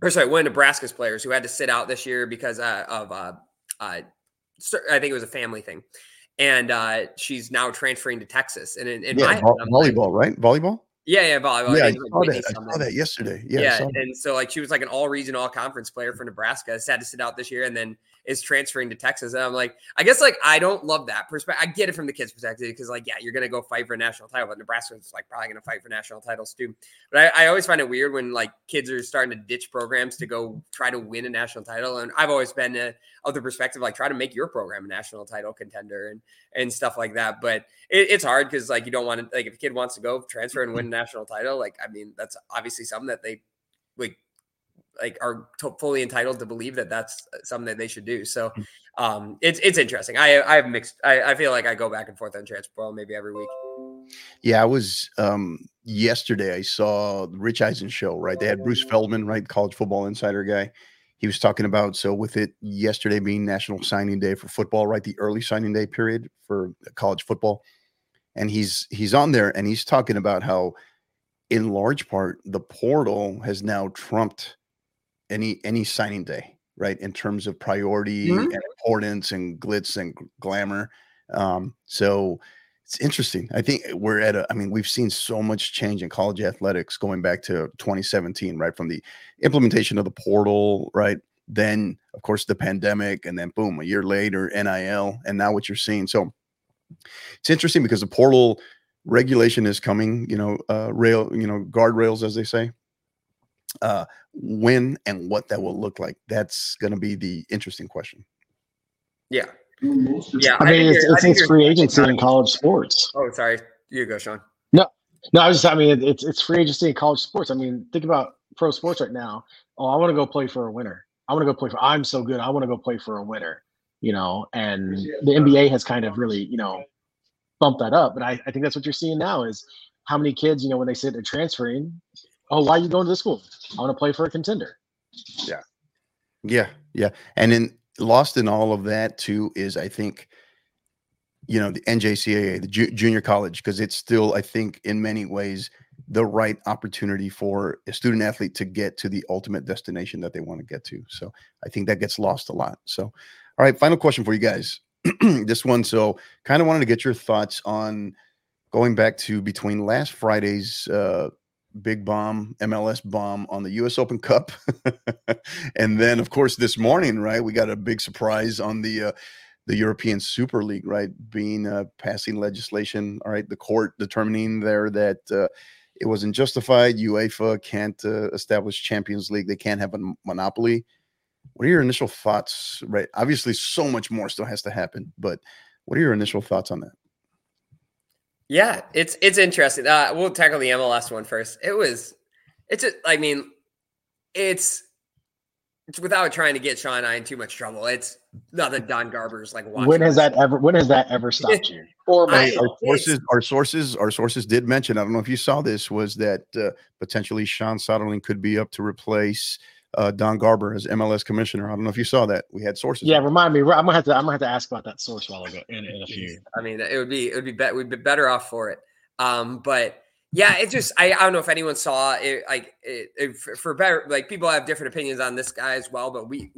or sorry, one of Nebraska's players who had to sit out this year because uh, of uh, uh, I think it was a family thing. and uh, she's now transferring to Texas. And in, in yeah, my volleyball, right? Volleyball. Yeah, yeah, volleyball. Yeah, I, saw, that. I saw that yesterday. Yeah, yeah and so like she was like an all region, all conference player for Nebraska. It's had to sit out this year, and then is transferring to Texas. And I'm like, I guess like I don't love that perspective. I get it from the kids' perspective because like, yeah, you're gonna go fight for a national title, but Nebraska's like probably gonna fight for national titles too. But I, I always find it weird when like kids are starting to ditch programs to go try to win a national title. And I've always been a, of the perspective like try to make your program a national title contender and and stuff like that. But it, it's hard because like you don't want to like if a kid wants to go transfer and win a national title, like I mean that's obviously something that they like like are to- fully entitled to believe that that's something that they should do. So mm. um, it's it's interesting. I I have mixed. I, I feel like I go back and forth on transfer portal maybe every week. Yeah, I was um, yesterday. I saw the Rich Eisen show. Right, they had Bruce Feldman, right, college football insider guy. He was talking about so with it yesterday being National Signing Day for football, right, the early signing day period for college football, and he's he's on there and he's talking about how, in large part, the portal has now trumped any any signing day, right? In terms of priority mm-hmm. and importance and glitz and glamour. Um, so it's interesting. I think we're at a, I mean, we've seen so much change in college athletics going back to 2017, right? From the implementation of the portal, right? Then, of course, the pandemic, and then boom, a year later, NIL, and now what you're seeing. So it's interesting because the portal regulation is coming, you know, uh, rail, you know, guardrails, as they say. Uh, when and what that will look like, that's going to be the interesting question. Yeah. Yeah. I, I mean, it's, it's, it's free agency in college sports. Oh, sorry. You go, Shaun. No, no, I was just, I mean, it's, it's free agency in college sports. I mean, think about pro sports right now. Oh, I want to go play for a winner. I want to go play for, I'm so good. I want to go play for a winner, you know, and the NBA has kind of really, you know, bumped that up. But I, I think that's what you're seeing now is how many kids, you know, when they sit there transferring, oh, why are you going to this school? I want to play for a contender. Yeah. Yeah. Yeah. And then lost in all of that too is I think, you know, the NJCAA, the ju- junior college, because it's still, I think, in many ways, the right opportunity for a student athlete to get to the ultimate destination that they want to get to. So I think that gets lost a lot. So, all right, final question for you guys. this one, so kind of wanted to get your thoughts on going back to between last Friday's uh, big bomb, MLS bomb on the US Open Cup. and then of course this morning, right, we got a big surprise on the uh, the European Super League, right, being uh, passing legislation, all right, the court determining there that uh, it wasn't justified. UEFA can't uh, establish Champions League. They can't have a monopoly. What are your initial thoughts? Right, obviously, so much more still has to happen, but what are your initial thoughts on that? Yeah, it's it's interesting. Uh, we'll tackle the MLS one first. It was, it's a, I mean, it's it's without trying to get Shaun and I in too much trouble. It's nothing Don Garber's like. When has that ever? When has that ever stopped you? or I, our sources, our sources, our sources did mention. I don't know if you saw this. Was that uh, potentially Shaun Soderling could be up to replace uh, Don Garber as MLS commissioner. I don't know if you saw that. We had sources. Yeah, remind me. I'm gonna have to. I'm gonna have to ask about that source while ago in, in a few. I mean, it would be it would be better. We'd be better off for it. Um, but yeah, it just I, I don't know if anyone saw it. Like it, it, for better, like people have different opinions on this guy as well. But we,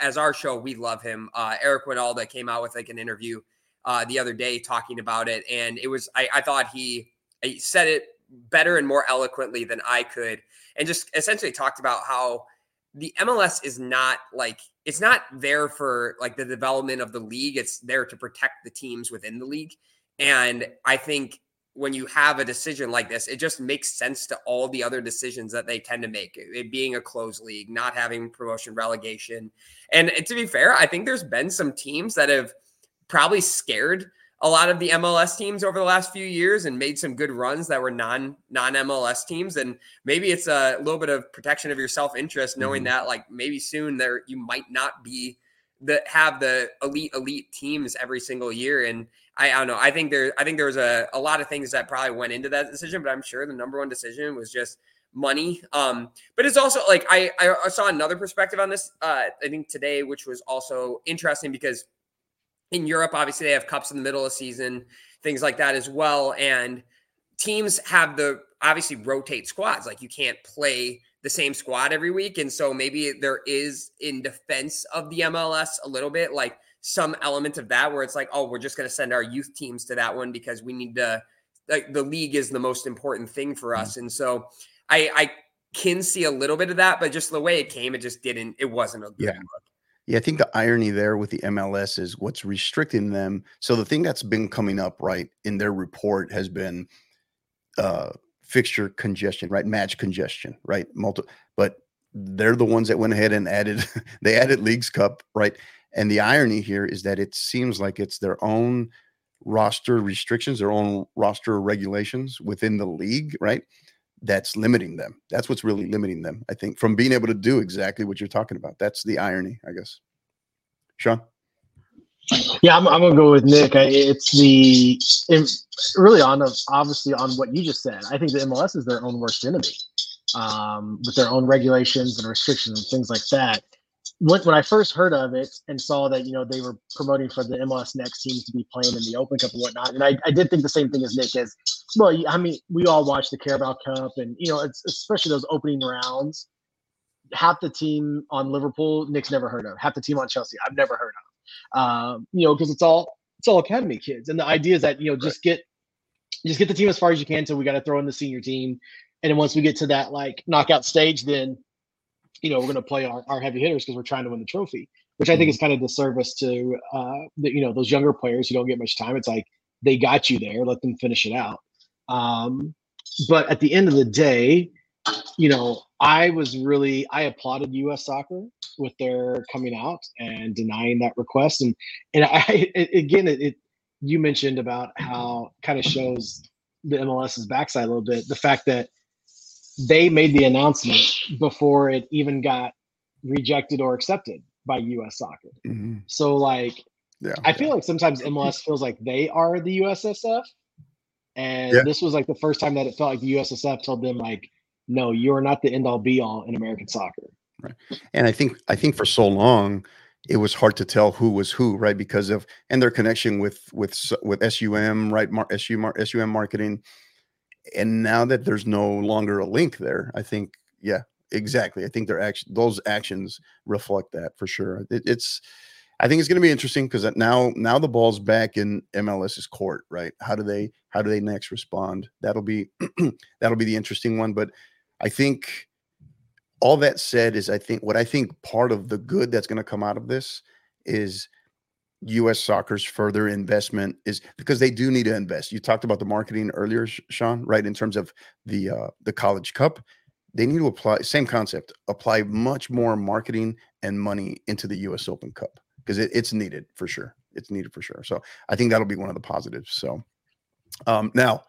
as our show, we love him. Uh, Eric Wynalda came out with like an interview uh, the other day talking about it, and it was I, I thought he, he said it better and more eloquently than I could, and just essentially talked about how the MLS is not like it's not there for like the development of the league. It's there to protect the teams within the league. And I think when you have a decision like this, it just makes sense to all the other decisions that they tend to make. It being a closed league, not having promotion relegation. And to be fair, I think there's been some teams that have probably scared a lot of the MLS teams over the last few years and made some good runs that were non non MLS teams. And maybe it's a little bit of protection of your self interest, knowing mm-hmm. that like maybe soon there you might not be that have the elite elite teams every single year. And I, I don't know. I think there I think there was a, a lot of things that probably went into that decision, but I'm sure the number one decision was just money. Um, but it's also like I I saw another perspective on this uh I think today, which was also interesting because in Europe, obviously they have cups in the middle of the season, things like that as well. And teams have the obviously rotate squads. Like you can't play the same squad every week. And so maybe there is in defense of the MLS a little bit like some element of that where it's like, oh, we're just going to send our youth teams to that one because we need to. Like the league is the most important thing for mm. us, and so I, I can see a little bit of that, but just the way it came, it just didn't. It wasn't a good yeah. Yeah, I think the irony there with the MLS is what's restricting them. So the thing that's been coming up right in their report has been uh fixture congestion, right? Match congestion, right? Multi but they're the ones that went ahead and added they added Leagues Cup, right? And the irony here is that it seems like it's their own roster restrictions, their own roster regulations within the league, right? That's limiting them. That's what's really limiting them, I think, from being able to do exactly what you're talking about. That's the irony, I guess. Shaun? Yeah, I'm, I'm gonna go with Nick. It's the really on obviously on what you just said. I think the MLS is their own worst enemy um, with their own regulations and restrictions and things like that. When, when I first heard of it and saw that you know they were promoting for the MLS next teams to be playing in the Open Cup and whatnot, and I, I did think the same thing as Nick as well. I mean, we all watch the Carabao Cup and you know it's especially those opening rounds. Half the team on Liverpool, Nick's never heard of. Half the team on Chelsea, I've never heard of. Um, you know, because it's all it's all academy kids, and the idea is that you know just get just get the team as far as you can. So we got to throw in the senior team, and then once we get to that like knockout stage, then you know we're going to play our, our heavy hitters because we're trying to win the trophy, which I think is mm-hmm. kind of disservice to uh, the, you know those younger players who don't get much time. It's like they got you there, let them finish it out. Um, but at the end of the day, you know, I was really I applauded U.S. Soccer with their coming out and denying that request, and and I again it, it you mentioned about how kind of shows the MLS's backside a little bit. The fact that they made the announcement before it even got rejected or accepted by US soccer. Mm-hmm. So like yeah, I feel like sometimes MLS feels like they are the USSF. And yeah. this was like the first time that it felt like the USSF told them like, no, you are not the end all be all in American soccer. Right. And I think I think for so long it was hard to tell who was who, right? Because of and their connection with with with SUM, right? Mar- SU, SUM marketing and now that there's no longer a link there, I think, yeah, exactly. I think their action, those actions reflect that for sure. It, it's, I think it's going to be interesting because uh, now, now the ball's back in MLS's court, right? How do they, how do they next respond? That'll be, that'll be the interesting one. But I think all that said is, I think what I think part of the good that's going to come out of this is U.S. soccer's further investment is because they do need to invest. You talked about the marketing earlier, Shaun, right? In terms of the uh, the College Cup, they need to apply same concept, apply much more marketing and money into the U.S. Open Cup because it, it's needed for sure. It's needed for sure. So I think that'll be one of the positives. So um, now,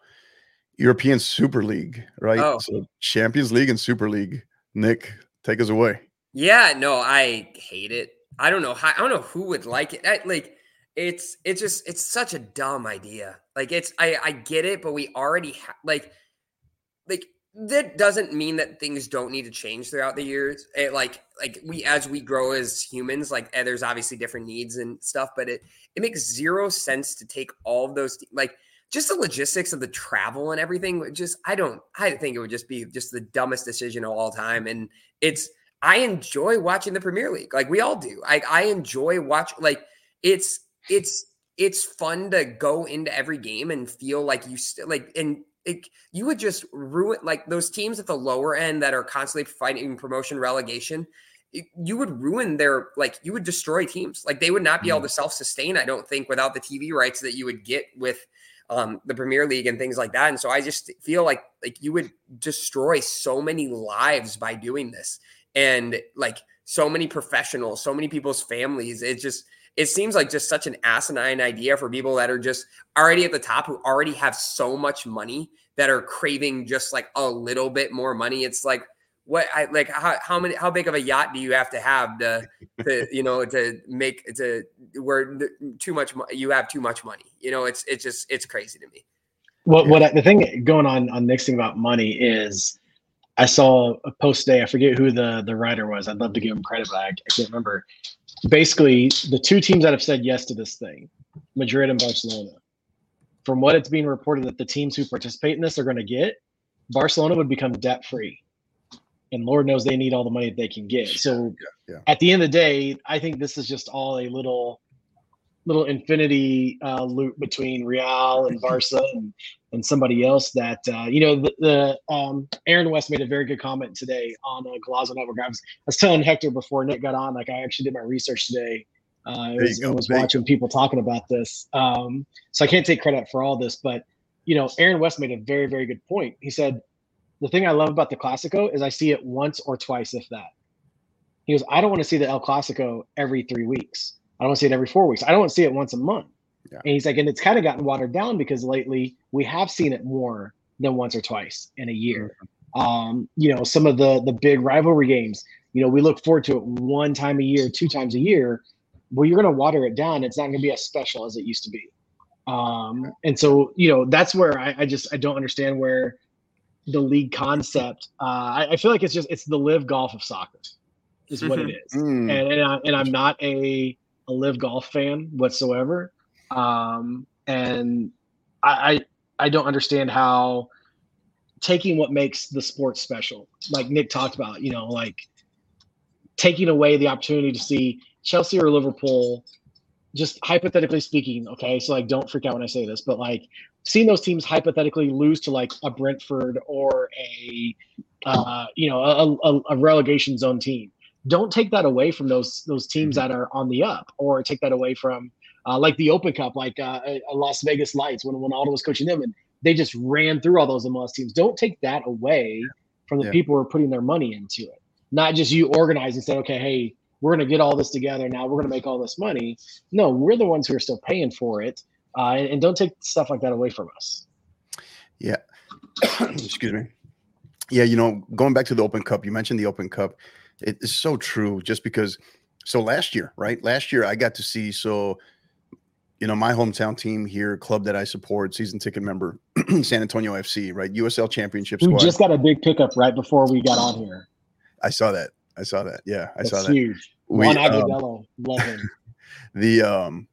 European Super League, right? Oh. So Champions League and Super League. Nick, take us away. Yeah, no, I hate it. I don't know how, I don't know who would like it. I, like it's it's just it's such a dumb idea. Like it's I I get it, but we already like like that doesn't mean that things don't need to change throughout the years. It, like like we as we grow as humans, like eh, there's obviously different needs and stuff, but it it makes zero sense to take all of those like just the logistics of the travel and everything. Just I don't I think it would just be just the dumbest decision of all time, and it's I enjoy watching the Premier League. Like we all do. I I enjoy watch like it's it's it's fun to go into every game and feel like you still like and it, you would just ruin like those teams at the lower end that are constantly fighting promotion relegation you would ruin their like you would destroy teams like they would not be able mm. to self-sustain i don't think without the tv rights that you would get with um, the premier league and things like that and so i just feel like like you would destroy so many lives by doing this and like so many professionals, so many people's families. It just it seems like just such an asinine idea for people that are just already at the top who already have so much money that are craving just like a little bit more money. It's like what I like how, how many how big of a yacht do you have to have to to you know to make to where too much you have too much money. You know, it's it's just it's crazy to me. What what I, the thing going on on mixing about money is I saw a post today. I forget who the the writer was. I'd love to give him credit, but I, I can't remember. Basically, the two teams that have said yes to this thing, Madrid and Barcelona. From what it's being reported that the teams who participate in this are going to get, Barcelona would become debt free, and Lord knows they need all the money that they can get. So, yeah, yeah. at the end of the day, I think this is just all a little little infinity uh, loop between Real and Barca and, and somebody else that uh, you know the, the um, Aaron West made a very good comment today on uh, Golazo Network. I was, I was telling Hector before Nick got on, like I actually did my research today. Uh, I was, I was watching people talking about this, um, so I can't take credit for all this, but you know, Aaron West made a very very good point. He said the thing I love about the Clasico is I see it once or twice, if that. He goes, I don't want to see the El Clasico every three weeks. I don't want to see it every four weeks. I don't want to see it once a month. Yeah. And he's like, and it's kind of gotten watered down because lately we have seen it more than once or twice in a year. Mm-hmm. Um, you know, some of the the big rivalry games, you know, we look forward to it one time a year, two times a year. Well, you're going to water it down. It's not going to be as special as it used to be. Um, and so, you know, that's where I, I just I don't understand where the league concept. Uh, I, I, feel like it's just it's the LIV golf of soccer, is what it is. Mm. And and, I, and I'm not a a LIV golf fan whatsoever. Um, and I, I, I don't understand how taking what makes the sport special, like Nick talked about, you know, like taking away the opportunity to see Chelsea or Liverpool, just hypothetically speaking, okay, so like don't freak out when I say this, but like seeing those teams hypothetically lose to like a Brentford or a uh, you know a, a, a relegation zone team don't take that away from those those teams mm-hmm. that are on the up, or take that away from uh, like the Open Cup, like uh, Las Vegas Lights when Wynalda was coaching them, and they just ran through all those MLS teams. Don't take that away from the yeah. people who are putting their money into it. Not just you organize and say, okay, hey, we're going to get all this together now. We're going to make all this money. No, we're the ones who are still paying for it, uh, and, and don't take stuff like that away from us. Yeah. Excuse me. Yeah, you know, going back to the Open Cup, you mentioned the Open Cup it is so true just because so last year right last year i got to see so you know my hometown team here club that i support season ticket member san antonio fc right? Usl championship we just got a big pickup right before we got on here. I saw that. I saw that. Yeah i That's saw that. huge. We, Juan um, love him. the um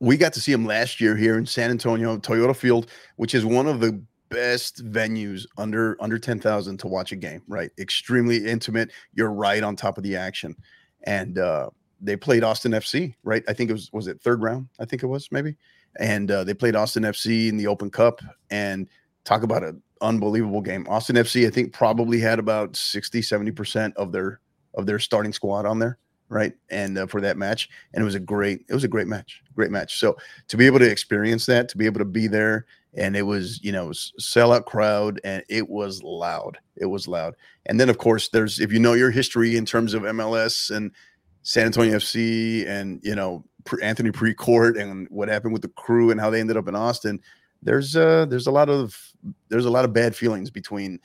we got to see him last year here in san antonio toyota field which is one of the best venues under under 10,000 to watch a game, right? Extremely intimate. You're right on top of the action. And uh they played Austin FC, right? I think it was was it third round? I think it was maybe. And uh, they played Austin FC in the Open Cup and talk about an unbelievable game. Austin FC I think probably had about 60 70% of their of their starting squad on there right and uh, for that match and it was a great it was a great match great match so to be able to experience that to be able to be there and it was you know sellout crowd and it was loud it was loud and then of course there's if you know your history in terms of mls and san antonio fc and you know anthony precourt and what happened with the crew and how they ended up in austin there's uh there's a lot of there's a lot of bad feelings between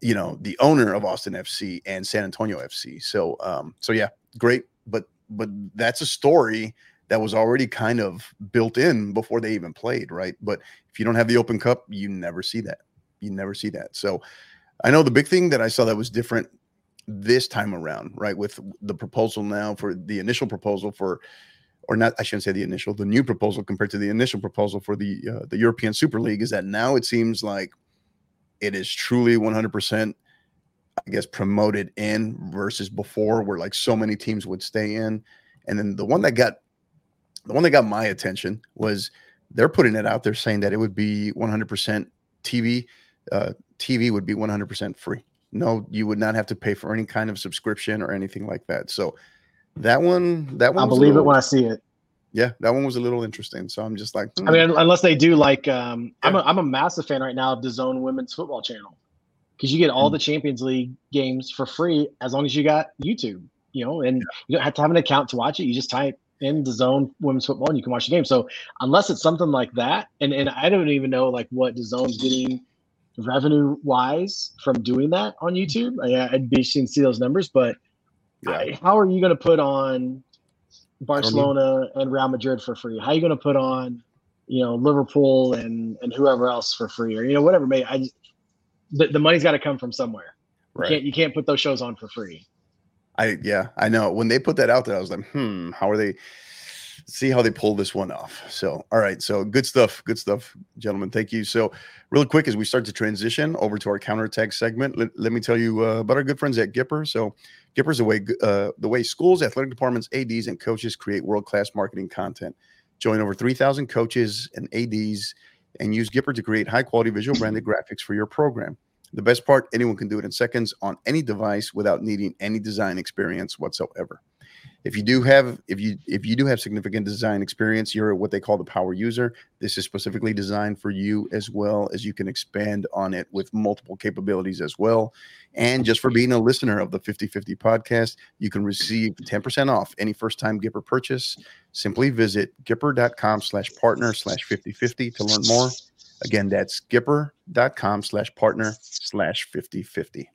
you know the owner of austin fc and san antonio fc so um so yeah great but but that's a story that was already kind of built in before they even played, right? But if you don't have the Open Cup, you never see that. You never see that. So I know the big thing that I saw that was different this time around, right? With the proposal now for the initial proposal for, or not, I shouldn't say the initial, the new proposal compared to the initial proposal for the uh, the European Super League is that now it seems like it is truly 100%, I guess, promoted in versus before, where like so many teams would stay in. And then the one that got the one that got my attention was they're putting it out there saying that it would be 100% TV. Uh, TV would be 100% free. No, you would not have to pay for any kind of subscription or anything like that. So that one, that one, I believe little, it when I see it. Yeah, that one was a little interesting. So I'm just like, hmm. I mean, unless they do like, um, yeah. I'm a, I'm a massive fan right now of DAZN Women's Football Channel because you get all mm the Champions League games for free as long as you got YouTube. You know, and yeah. you don't have to have an account to watch it. You just type in DAZN women's football and you can watch the game. So unless it's something like that, and, and I don't even know like what DAZN's getting revenue wise from doing that on YouTube. I, would be interested to see those numbers, but yeah. I, how are you going to put on Barcelona and Real Madrid for free? How are you going to put on, you know, Liverpool and and whoever else for free, or you know, whatever? May I? Just, the, the money's got to come from somewhere. Right. You can't you can't put those shows on for free. I yeah, I know. When they put that out there, I was like, hmm, how are they? See how they pull this one off. So, all right. So, good stuff. Good stuff, gentlemen. Thank you. So, real quick, as we start to transition over to our counterattack segment, let, let me tell you uh, about our good friends at Gipper. So, Gipper's the way uh, the way schools, athletic departments, ads, and coaches create world class marketing content. Join over 3,000 coaches and ads, and use Gipper to create high quality visual branded graphics for your program. The best part, anyone can do it in seconds on any device without needing any design experience whatsoever if you do have if you if you do have significant design experience you're what they call the power user. This is specifically designed for you as well as you can expand on it with multiple capabilities as well. And just for being a listener of the 5050 podcast you can receive 10% off any first time gipper purchase. Simply visit gipper.com slash partner slash 5050 to learn more. Again that's gipper.com slash partner slash 5050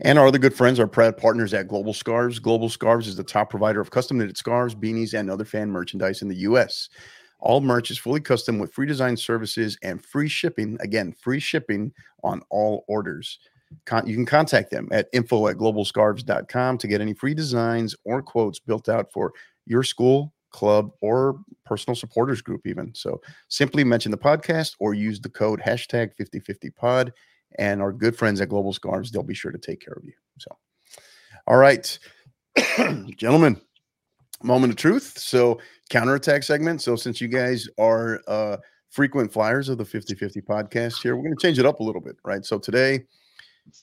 and our other good friends are proud partners at Global Scarves. Global Scarves is the top provider of custom knitted scarves, beanies, and other fan merchandise in the U.S. All merch is fully custom with free design services and free shipping. Again, free shipping on all orders. Con- you can contact them at info at globalscarves.com to get any free designs or quotes built out for your school, club, or personal supporters group, even. So simply mention the podcast or use the code hashtag 5050pod and our good friends at Global Scarves, they'll be sure to take care of you. So, all right, gentlemen, moment of truth. So, counterattack segment. So, since you guys are uh, frequent flyers of the 50 50 podcast here, we're going to change it up a little bit, right? So, today,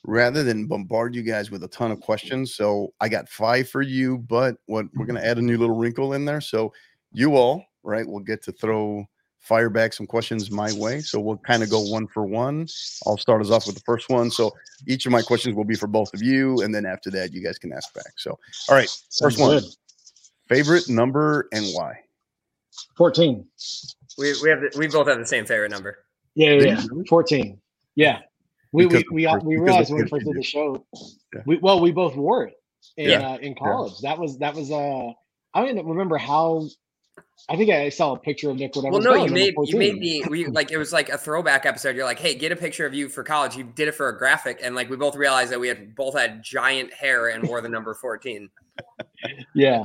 rather than bombard you guys with a ton of questions, so I got five for you, but what we're going to add a new little wrinkle in there. So, you all, right, will get to throw fire back some questions my way. So we'll kind of go one for one. I'll start us off with the first one. So each of my questions will be for both of you. And then after that, you guys can ask back. So, all right. First one favorite number and why? 14. We, we have, the, we both have the same favorite number. Yeah. Yeah. yeah. 14. Yeah. We, we, we, we realized when we first did the show, yeah. we, well, we both wore it in, yeah. uh, in college. That was, that was, uh, I don't remember how I think I saw a picture of Nick. Whatever. Well, no, you made you made me. We like it was like a throwback episode. You're like, hey, get a picture of you for college. You did it for a graphic, and like we both realized that we had both had giant hair and wore the number 14. yeah,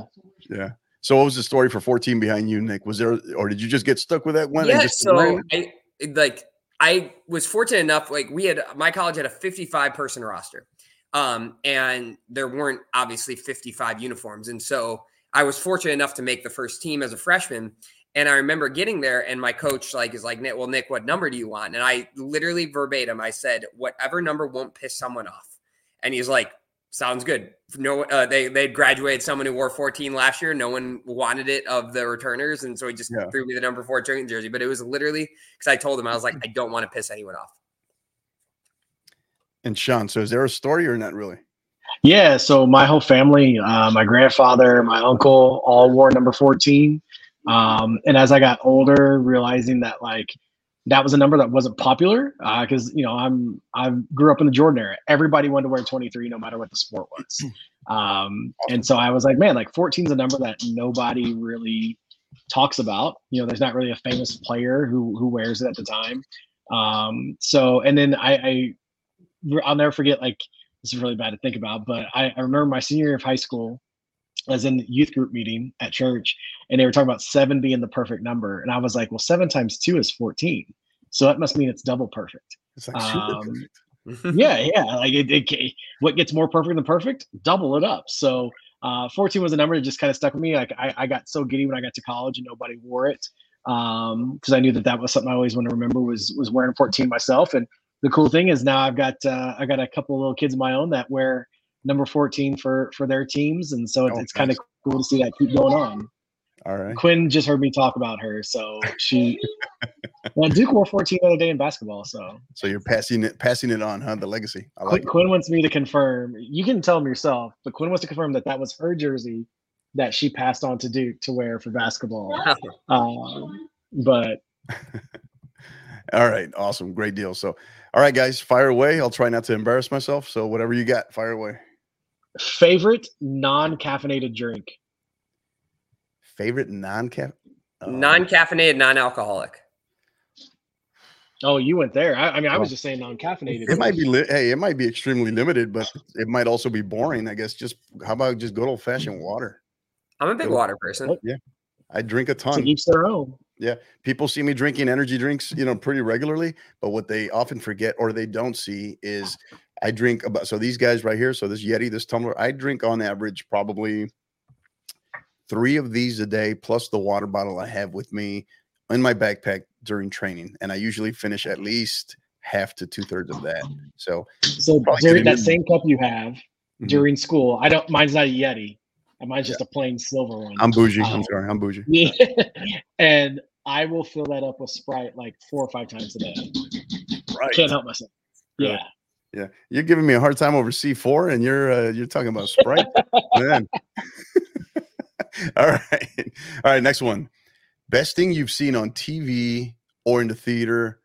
yeah. So, what was the story for 14 behind you, Nick? Was there, or did you just get stuck with that one? Yeah. so, I like I was fortunate enough. Like we had my college had a 55 person roster, um, and there weren't obviously 55 uniforms, and so I was fortunate enough to make the first team as a freshman. And I remember getting there, and my coach like is like, Nick, well, Nick, what number do you want? And I literally verbatim, I said, whatever number won't piss someone off. And he's like, sounds good. No, uh, they they graduated someone who wore 14 last year. No one wanted it of the returners, and so he just yeah. threw me the number 14 jersey. But it was literally because I told him I was like, I don't want to piss anyone off. And Shaun, so is there a story or not really? Yeah, so my whole family, uh, my grandfather, my uncle, all wore number 14. Um, and as I got older, realizing that like that was a number that wasn't popular because uh, you know I'm I grew up in the Jordan era. Everybody wanted to wear 23, no matter what the sport was. Um, and so I was like, man, like 14 is a number that nobody really talks about. You know, there's not really a famous player who who wears it at the time. Um, so and then I, I I'll never forget like this is really bad to think about, but I, I remember my senior year of high school, I was in the youth group meeting at church, and they were talking about seven being the perfect number, and I was like, well, seven times two is fourteen, so that must mean it's double perfect. It's like um, perfect. yeah, yeah. Like it, it, what gets more perfect than perfect? Double it up. So uh, 14 was a number that just kind of stuck with me. Like I, I got so giddy when I got to college and nobody wore it um because i knew that that was something i always want to remember was was wearing 14 myself and the cool thing is now I've got uh, I got a couple of little kids of my own that wear number 14 for for their teams, and so it's, oh, it's kind of cool to see that keep going on. All right. Quinn just heard me talk about her, so she. well, Duke wore 14 the other day in basketball, so. So you're passing it, passing it on, huh? The legacy. I like Quinn, Quinn wants me to confirm. You can tell him yourself, but Quinn wants to confirm that that was her jersey that she passed on to Duke to wear for basketball. um, but. All right, awesome, great deal. So, all right, guys, fire away. I'll try not to embarrass myself. So whatever you got, fire away. Favorite non-caffeinated drink. Favorite non-caff. Uh, non-caffeinated, non-alcoholic. Oh, you went there. I, I mean, I was just saying non-caffeinated. It might be li- hey, it might be extremely limited, but it might also be boring. I guess just how about just good old fashioned water? I'm a big good water person. Yeah, I drink a ton. To each their own. Yeah, people see me drinking energy drinks, you know, pretty regularly. But what they often forget or they don't see is I drink about. So these guys right here, so this Yeti, this tumbler, I drink on average probably three of these a day, plus the water bottle I have with me in my backpack during training, and I usually finish at least half to two thirds of that. So, so during that same cup you have mm-hmm. during school, I don't. Mine's not a Yeti. Mine's just a plain silver one. I'm bougie. Um, I'm sorry. I'm bougie. Yeah. and I will fill that up with Sprite like four or five times a day. Right. Can't help myself. Yeah. Yeah. You're giving me a hard time over C4 and you're uh, you're talking about Sprite. Man. All right. All right, next one. Best thing you've seen on TV or in the theater.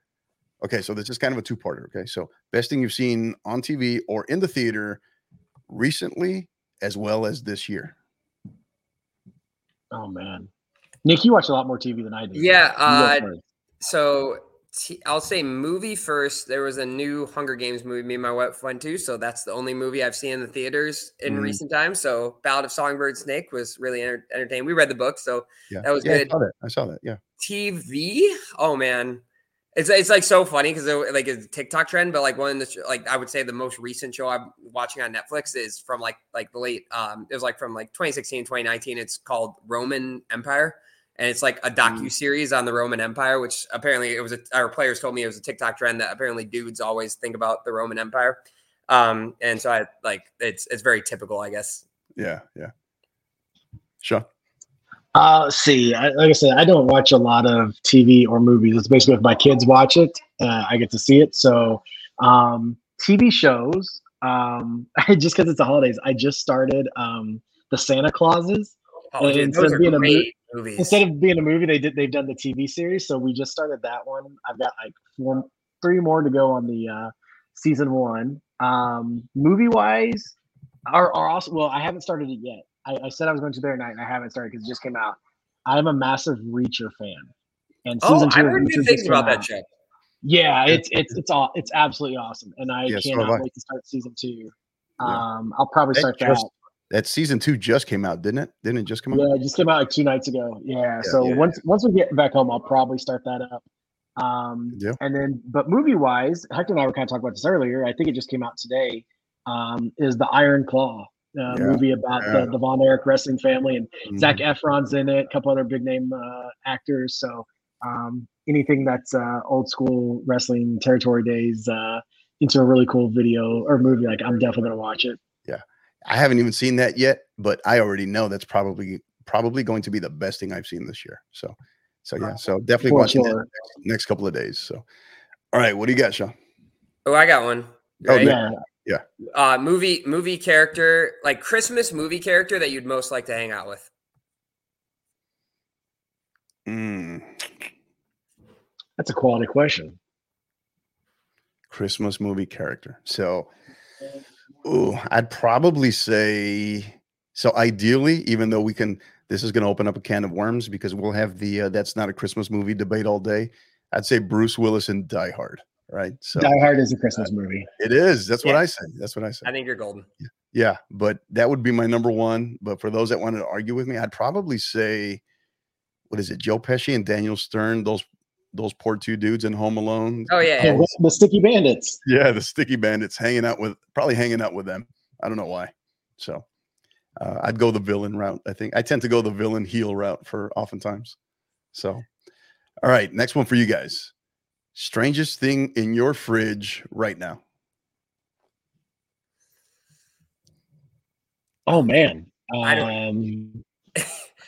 Okay, so this is kind of a two-parter. Okay. So best thing you've seen on TV or in the theater recently as well as this year. Oh man. Nick, you watch a lot more TV than I do. Yeah. Uh, so t- I'll say movie first. There was a new Hunger Games movie me and my wife went to, so that's the only movie I've seen in the theaters in mm. recent times. So Ballad of Songbird Snake was really enter- entertaining. We read the book, so yeah. that was yeah, good. I saw that. I saw that. Yeah. TV. Oh man. It's, it's like so funny because like it's a TikTok trend, but like one of the like I would say the most recent show I'm watching on Netflix is from like like the late um it was like from like 2016 2019. It's called Roman Empire and it's like a docu mm. series on the Roman Empire, which apparently it was a, our players told me it was a TikTok trend that apparently dudes always think about the Roman Empire. Um, and so I like it's it's very typical, I guess. Yeah, yeah. Sure. Uh, see, I, like I said, I don't watch a lot of TV or movies. It's basically if my kids watch it, uh, I get to see it. So, um, TV shows, um, just because it's the holidays, I just started um, the Santa Clauses. Oh, dude, instead of being a movie, movies. Instead of being a movie, they did they've done the TV series. So we just started that one. I've got like four, three more to go on the uh, season one. Um, movie wise, are are also well. I haven't started it yet. I, I said I was going to there tonight, and I haven't started because it just came out. I'm a massive Reacher fan, and season oh, two. I heard good things about that show. Yeah, it's it's it's all it's absolutely awesome, and I yeah, cannot so wait to start season two. Um, I'll probably start that that season two just came out, didn't it? Didn't it just come out? Yeah, it just came out like two nights ago. Yeah. yeah so yeah, once once we get back home, I'll probably start that up. Um, yeah. And then, but movie wise, Hector and I were kind of talking about this earlier. I think it just came out today. Um, is the Iron Claw uh, yeah. movie about the, the Von Erich wrestling family and mm-hmm. Zac Efron's in it, a couple other big name uh, actors. So um, anything that's uh, old school wrestling territory days uh, into a really cool video or movie, like I'm definitely gonna watch it. Yeah. I haven't even seen that yet, but I already know that's probably probably going to be the best thing I've seen this year. So, so yeah, so definitely For watching sure. next, next, couple of days. So, all right, what do you got, Shaun? Oh, I got one. Oh, right? Oh, yeah. Yeah. Uh, movie movie character like Christmas movie character that you'd most like to hang out with. Mm. That's a quality question. Christmas movie character. So Ooh, I'd probably say so. Ideally, even though we can, this is going to open up a can of worms because we'll have the uh, that's not a Christmas movie debate all day. I'd say Bruce Willis and Die Hard. Right. So Die Hard is a Christmas uh, movie. It is. That's yeah. what I say. That's what I say. I think you're golden. Yeah. yeah, but that would be my number one. But for those that wanted to argue with me, I'd probably say, what is it? Joe Pesci and Daniel Stern. Those those poor two dudes in Home Alone. Oh yeah, yeah. the Sticky Bandits. Yeah, the Sticky Bandits hanging out with probably hanging out with them. I don't know why. So uh, I'd go the villain route. I think I tend to go the villain heel route for oftentimes. So, all right, next one for you guys. Strangest thing in your fridge right now. Oh man. I don't. Um,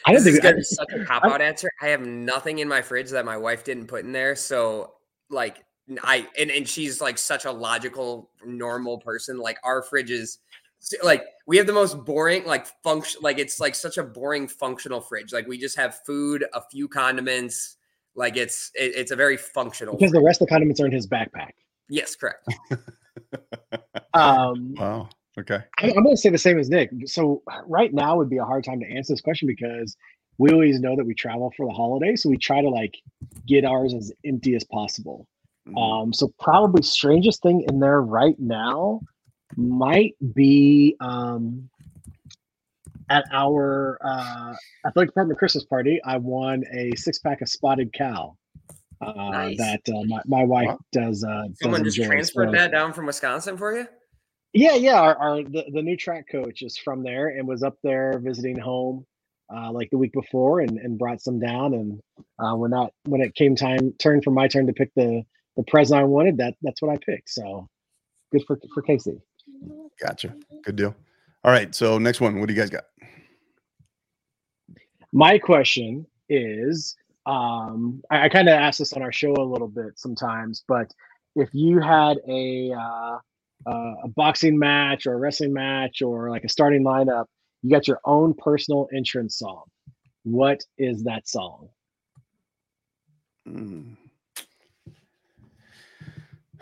I don't think it's such a cop out answer. I have nothing in my fridge that my wife didn't put in there. So like I and, and she's like such a logical, normal person. Like our fridge is like we have the most boring like function like it's like such a boring functional fridge. Like we just have food, a few condiments. Like it's it, it's a very functional because fridge. the rest of the condiments are in his backpack. Yes, correct. um wow. Okay. I'm going to say the same as Nick. So right now would be a hard time to answer this question because we always know that we travel for the holidays, so we try to like get ours as empty as possible. Mm-hmm. Um, so probably strangest thing in there right now might be um, at our uh, athletic department Christmas party, I won a six pack of spotted cow. Uh, nice. That uh, my, my wife wow. does. Uh, Someone does just transferred that down from Wisconsin for you. Yeah, yeah. Our, our the, the new track coach is from there and was up there visiting home uh, like the week before and, and brought some down. And uh, when that when it came time turn for my turn to pick the the present I wanted, that that's what I picked. So good for for Casey. Gotcha. Good deal. All right. So next one, what do you guys got? My question is, um, I, I kind of ask this on our show a little bit sometimes, but if you had a uh, uh, a boxing match or a wrestling match or like a starting lineup, you got your own personal entrance song. What is that song? Mm.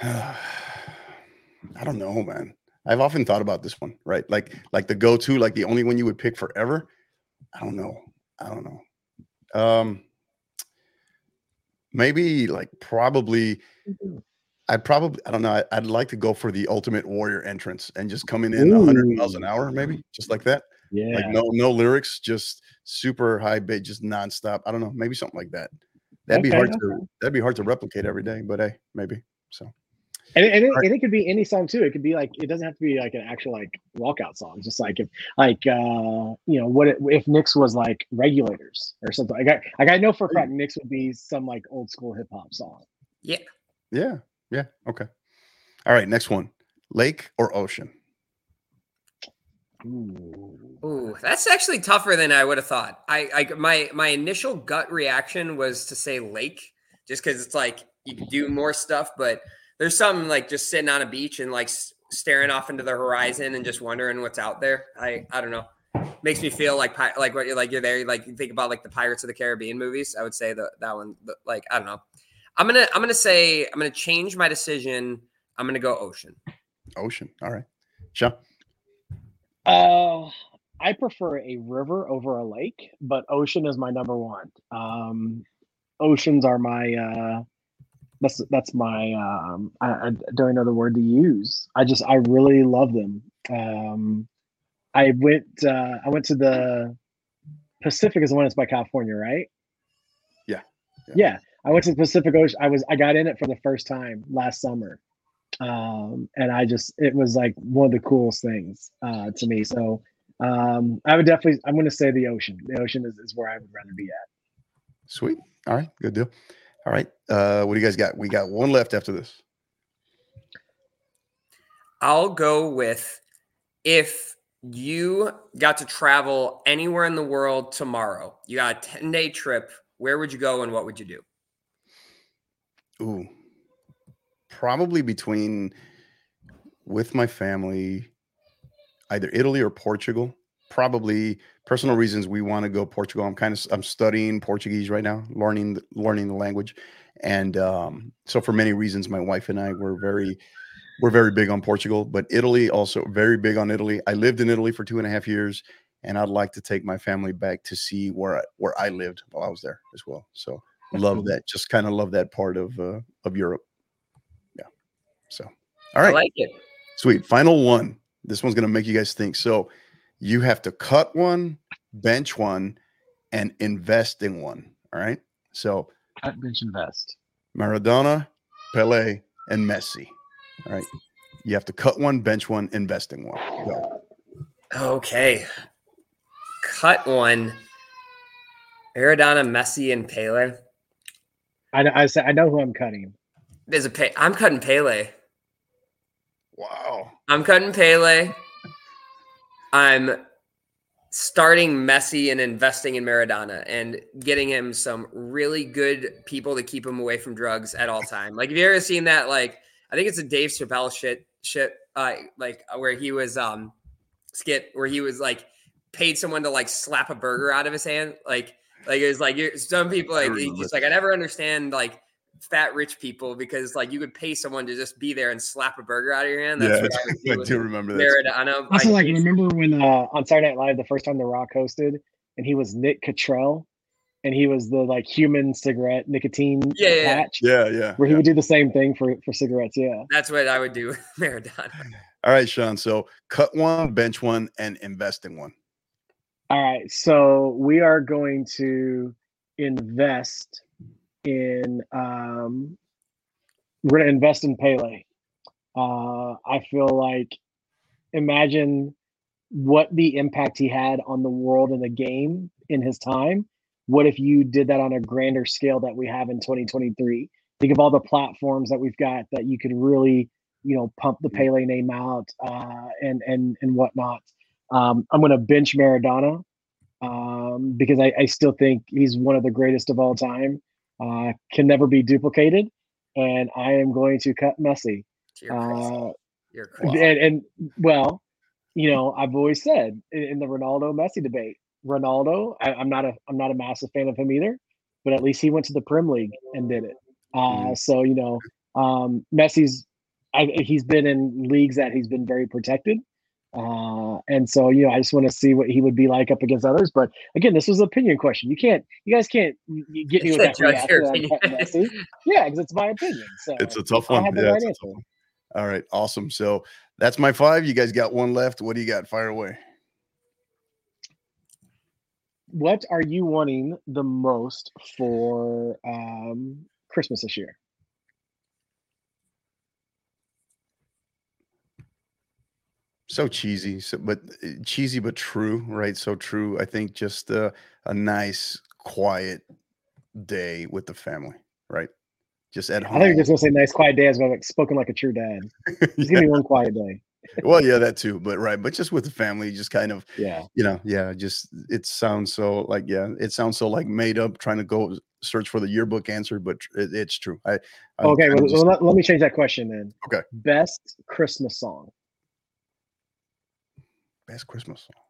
I don't know, man. I've often thought about this one, right? Like, like the go-to, like the only one you would pick forever. I don't know. I don't know. Um, maybe like probably. I'd probably, I don't know. I, would like to go for the Ultimate Warrior entrance and just coming in Ooh. 100 miles an hour, maybe just like that. Yeah. Like no, no lyrics, just super high bit, just nonstop. I don't know. Maybe something like that. That'd okay, be hard okay. to. That'd be hard to replicate every day. But hey, maybe so. And, and, it, right. and, it, could be any song too. It could be like it doesn't have to be like an actual like walkout song. Just like if like uh you know what it, if Nick's was like regulators or something. Like I, like I know for a fact Nick's would be some like old school hip hop song. Yeah. Yeah. Yeah. Okay. All right. Next one: lake or ocean. Ooh. Ooh, that's actually tougher than I would have thought. I, I my my initial gut reaction was to say lake, just because it's like you can do more stuff, but there's something like just sitting on a beach and like staring off into the horizon and just wondering what's out there. I I don't know. Makes me feel like like what you're like you're there. Like you think about like the Pirates of the Caribbean movies. I would say that that one. Like I don't know. I'm gonna I'm gonna say I'm gonna change my decision. I'm gonna go ocean. Ocean. All right. Shaun. Uh, I prefer a river over a lake, but ocean is my number one. Um, oceans are my uh, that's that's my um I, I, don't know the word to use i just i really love them um i went uh i went to the pacific is the one that's by california right yeah yeah, yeah. I went to the pacific ocean i was i got in it for the first time last summer um and i just it was like one of the coolest things uh to me so um i would definitely i'm going to say the ocean the ocean is, is where i would rather be at sweet all right good deal all right. Uh, what do you guys got? We got one left after this. I'll go with if you got to travel anywhere in the world tomorrow, you got a 10 day trip, where would you go and what would you do? Ooh, probably between with my family, either Italy or Portugal. Probably personal reasons we want to go Portugal. I'm kind of I'm studying Portuguese right now, learning learning the language, and um, so for many reasons, my wife and I were very we're very big on Portugal, but Italy also very big on Italy. I lived in Italy for two and a half years, and I'd like to take my family back to see where I, where I lived while I was there as well. So love that. Just kind of love that part of uh, of Europe. Yeah. So all right, I like it. Sweet. Final one. This one's gonna make you guys think. So you have to cut one, bench one, and invest in one. All right. So cut, bench, invest. Maradona, Pele, and Messi. All right. You have to cut one, bench one, invest in one. Go. Okay. Cut one. Maradona, Messi, and Pele. I, I, say, I know who I'm cutting. There's a pay. I'm cutting Pele. Wow. I'm cutting Pele. I'm starting Messi and investing in Maradona and getting him some really good people to keep him away from drugs at all time. Like, have you ever seen that? Like, I think it's a Dave Chappelle shit, shit, uh, like where he was, um, skit where he was like paid someone to like slap a burger out of his hand. Like, like it was like some people like just like I never understand like fat rich people because like you could pay someone to just be there and slap a burger out of your hand. That's yeah, I, I do remember that. I know. Also, like, remember when uh, on Saturday Night Live the first time The Rock hosted, and he was Nick Cottrell, and he was the like human cigarette nicotine yeah, yeah, patch. Yeah, yeah. Where he would do the same thing for for cigarettes. Yeah, that's what I would do, Maradona. All right, Shaun. So cut one, bench one, and invest in one. All right, so we are going to invest in. Um, we're going to invest in Pele. Uh, I feel like imagine what the impact he had on the world and the game in his time. What if you did that on a grander scale that we have in 2023? Think of all the platforms that we've got that you could really, you know, pump the Pele name out uh, and and and whatnot. Um, I'm going to bench Maradona um, because I, I, still think he's one of the greatest of all time. Uh, can never be duplicated, and I am going to cut Messi. Uh, and, and, well, you know, I've always said in, in the Ronaldo Messi debate, Ronaldo, I, am not a I'm not a massive fan of him either, but at least he went to the Prem League and did it. Uh, mm-hmm. So you know, um, Messi's I, he's been in leagues that he's been very protected. Uh, and so, you know, I just want to see what he would be like up against others. But again, this was an opinion question. You can't, you guys can't get me with that. yeah, because it's my opinion. So it's a tough one. Yeah, right tough one. All right, awesome. So that's my five. You guys got one left. What do you got? Fire away. What are you wanting the most for um, Christmas this year? So cheesy so, but eh, cheesy but true right? So true i think just uh, a nice quiet day with the family right? Just at home i think you're just gonna say nice quiet day as well like spoken like a true dad. Just yeah. give me one quiet day. Well yeah that too but right but just with the family just kind of yeah. you know yeah just it sounds so like yeah it sounds so like made up trying to go search for the yearbook answer but it, it's true. I I'm okay well, just, let, let me change that question then. Okay. Best christmas song Best Christmas song.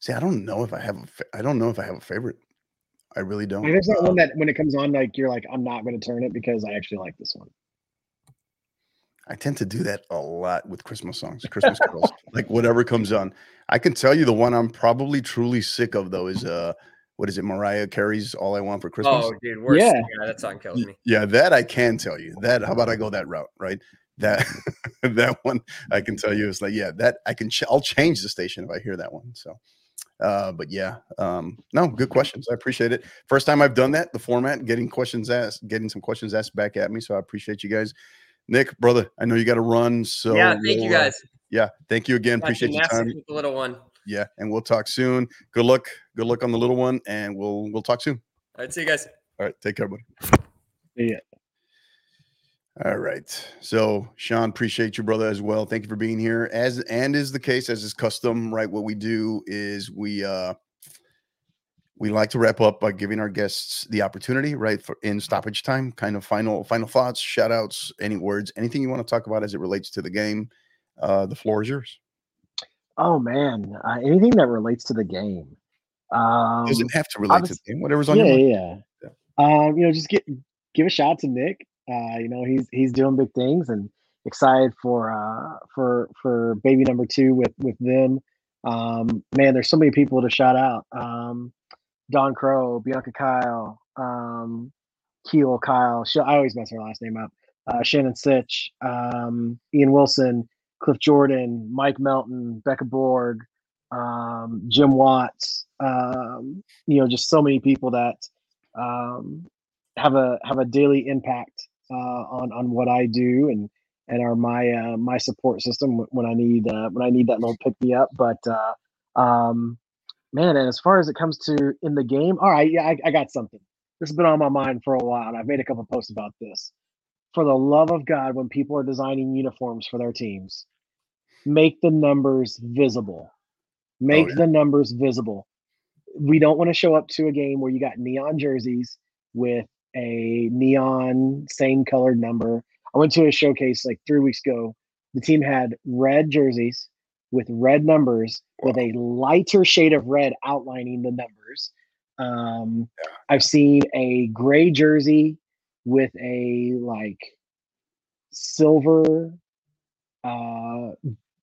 See, I don't know if I have. A, I don't know if I have a favorite. I really don't. there's not uh, one that when it comes on, like you're like, I'm not going to turn it because I actually like this one. I tend to do that a lot with Christmas songs, Christmas carols, like whatever comes on. I can tell you the one I'm probably truly sick of though is uh, what is it? Mariah Carey's "All I Want for Christmas." Oh, dude, worse. Yeah. yeah, that song kills me. Yeah, that I can tell you. That how about I go that route, right? That that one I can tell you is like yeah that I can ch- I'll change the station if I hear that one so uh but yeah um no good questions I appreciate it. First time I've done that the format getting questions asked getting some questions asked back at me so I appreciate you guys. Nick brother I know you got to run so yeah thank we'll, you uh, guys. uh, yeah thank you again appreciate your time. the little one. Yeah and we'll talk soon. Good luck good luck on the little one and we'll we'll talk soon. All right see you guys. All right take care buddy. Yeah all right. So, Shaun, appreciate you, brother, as well. Thank you for being here. As and is the case, as is custom, right? What we do is we uh we like to wrap up by giving our guests the opportunity, right, for in stoppage time, kind of final final thoughts, shout outs, any words, anything you want to talk about as it relates to the game. Uh the floor is yours. Oh man, uh, anything that relates to the game. Um, Doesn't have to relate to the game. Whatever's on yeah, your mind. Yeah, yeah. Um, you know, just get give a shout out to Nick. Uh, you know, he's he's doing big things and excited for uh, for for baby number two with with them. Um, man, there's so many people to shout out. Um, Don Crow, Bianca Kyle, um, Keel Kyle. I always mess her last name up. Uh, Shannon Sitch, um, Ian Wilson, Cliff Jordan, Mike Melton, Becca Borg, um, Jim Watts. Um, you know, just so many people that um, have a have a daily impact uh, on on what I do and and are my uh, my support system when I need uh, when I need that little pick me up. But uh, um, man, and as far as it comes to in the game, all right, yeah, I, I got something. This has been on my mind for a while, and I've made a couple posts about this. For the love of God, when people are designing uniforms for their teams, make the numbers visible. Make oh, yeah. the numbers visible. We don't want to show up to a game where you got neon jerseys with a neon same colored number. I went to a showcase like three weeks ago. The team had red jerseys with red numbers wow. with a lighter shade of red outlining the numbers. Um, I've seen a gray jersey with a like silver uh,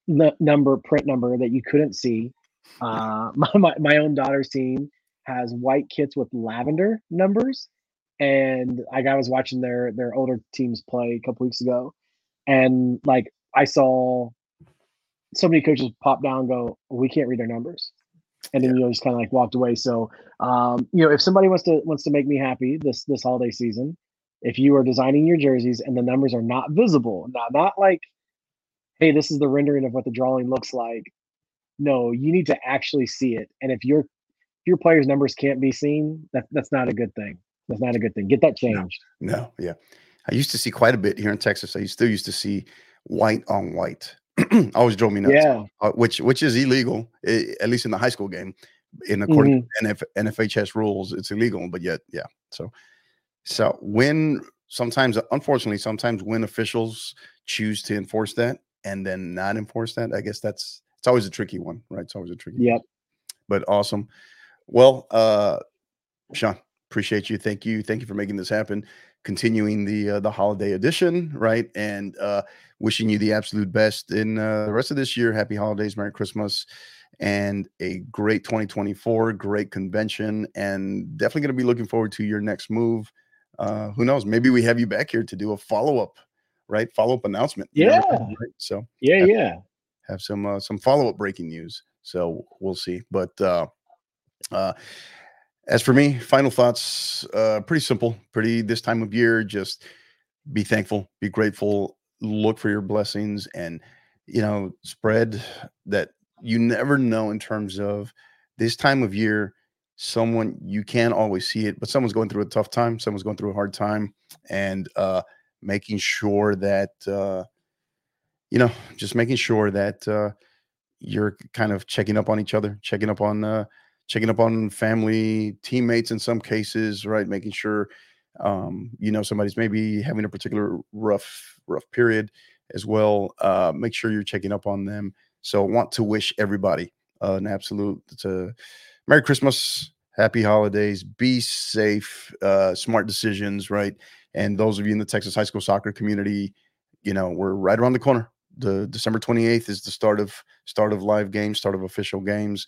n- number print number that you couldn't see. Uh, my, my, my own daughter's team has white kits with lavender numbers and like I was watching their their older teams play a couple weeks ago, and like I saw so many coaches pop down and go, we can't read our numbers. And then you know just kind of like walked away. So um, you know, if somebody wants to wants to make me happy this this holiday season, if you are designing your jerseys and the numbers are not visible, now not like, hey, this is the rendering of what the drawing looks like. No, you need to actually see it. And if your if your players' numbers can't be seen, that that's not a good thing. That's not a good thing. Get that changed. No, no yeah. I used to see quite a bit here in Texas. I still used to see white on white. Always drove me nuts. Yeah, uh, which which is illegal, at least in the high school game. In according mm-hmm. to NF, NFHS rules, it's illegal. But yet, yeah. So, so when sometimes, unfortunately, sometimes when officials choose to enforce that and then not enforce that, I guess that's it's always a tricky one, right? It's always a tricky. Yep. One. But awesome. Well, uh, Shaun, appreciate you. Thank you. Thank you for making this happen continuing the uh, the holiday edition, right? And uh, wishing you the absolute best in uh, the rest of this year. Happy holidays, Merry Christmas, and a great 2024, great convention, and definitely going to be looking forward to your next move. Uh, who knows? Maybe we have you back here to do a follow up, right? Follow up announcement. Yeah. right? So yeah, have, yeah. Have some uh, some follow up breaking news. So we'll see, but. uh uh as for me, final thoughts, uh, pretty simple, pretty this time of year, just be thankful, be grateful, look for your blessings, and you know, spread that you never know in terms of this time of year. Someone you can't always see it, but someone's going through a tough time, someone's going through a hard time, and uh, making sure that uh, you know, just making sure that uh, you're kind of checking up on each other, checking up on uh, checking up on family, teammates in some cases, right? Making sure um, you know somebody's maybe having a particular rough rough period as well. Uh, make sure you're checking up on them. So, want to wish everybody uh, an absolute uh, Merry Christmas, Happy Holidays, be safe, uh, smart decisions, right? And those of you in the Texas high school soccer community, you know, we're right around the corner. The December 28th is the start of start of live games, start of official games.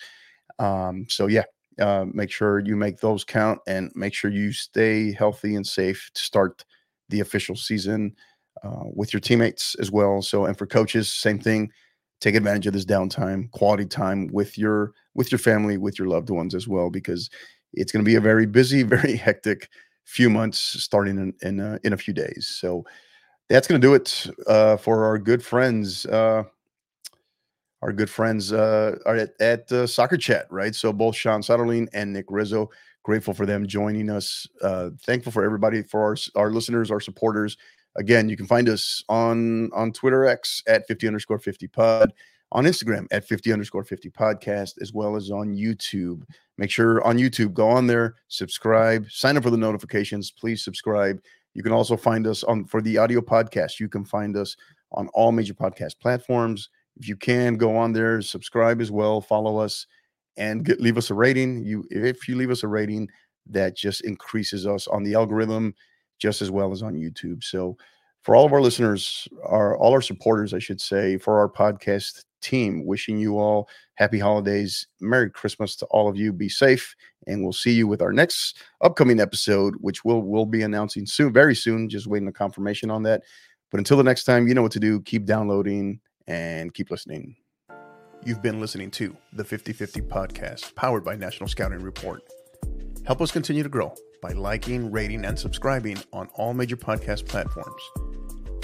Um, so yeah, uh, make sure you make those count and make sure you stay healthy and safe to start the official season uh, with your teammates as well. So and for coaches, same thing. Take advantage of this downtime, quality time with your with your family, with your loved ones as well, because it's going to be a very busy, very hectic few months starting in in, uh, in a few days. So that's going to do it uh, for our good friends uh, our good friends uh, are at, at uh, Soccer Chat, right? So both Shaun Soderling and Nick Rizzo, grateful for them joining us. Uh, thankful for everybody, for our, our listeners, our supporters. Again, you can find us on on Twitter X at 50 underscore 50 pod, on Instagram at 50 underscore 50 podcast, as well as on YouTube. Make sure on YouTube, go on there, subscribe, sign up for the notifications. Please subscribe. You can also find us on for the audio podcast. You can find us on all major podcast platforms if you can go on there, subscribe as well, follow us, and get, leave us a rating. You, if you leave us a rating, that just increases us on the algorithm, just as well as on YouTube. So, for all of our listeners, our all our supporters, I should say, for our podcast team, wishing you all happy holidays, Merry Christmas to all of you. Be safe, and we'll see you with our next upcoming episode, which we'll we'll be announcing soon, very soon. Just waiting a confirmation on that. But until the next time, you know what to do. Keep downloading and keep listening. You've been listening to the 50 50 podcast powered by National Scouting Report. Help us continue to grow by liking, rating, and subscribing on all major podcast platforms.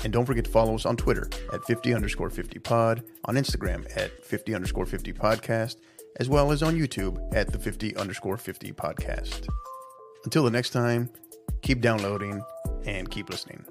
And don't forget to follow us on Twitter at 50 underscore 50 pod, on Instagram at 50 underscore 50 podcast, as well as on YouTube at the 50 underscore 50 podcast. Until the next time, keep downloading and keep listening.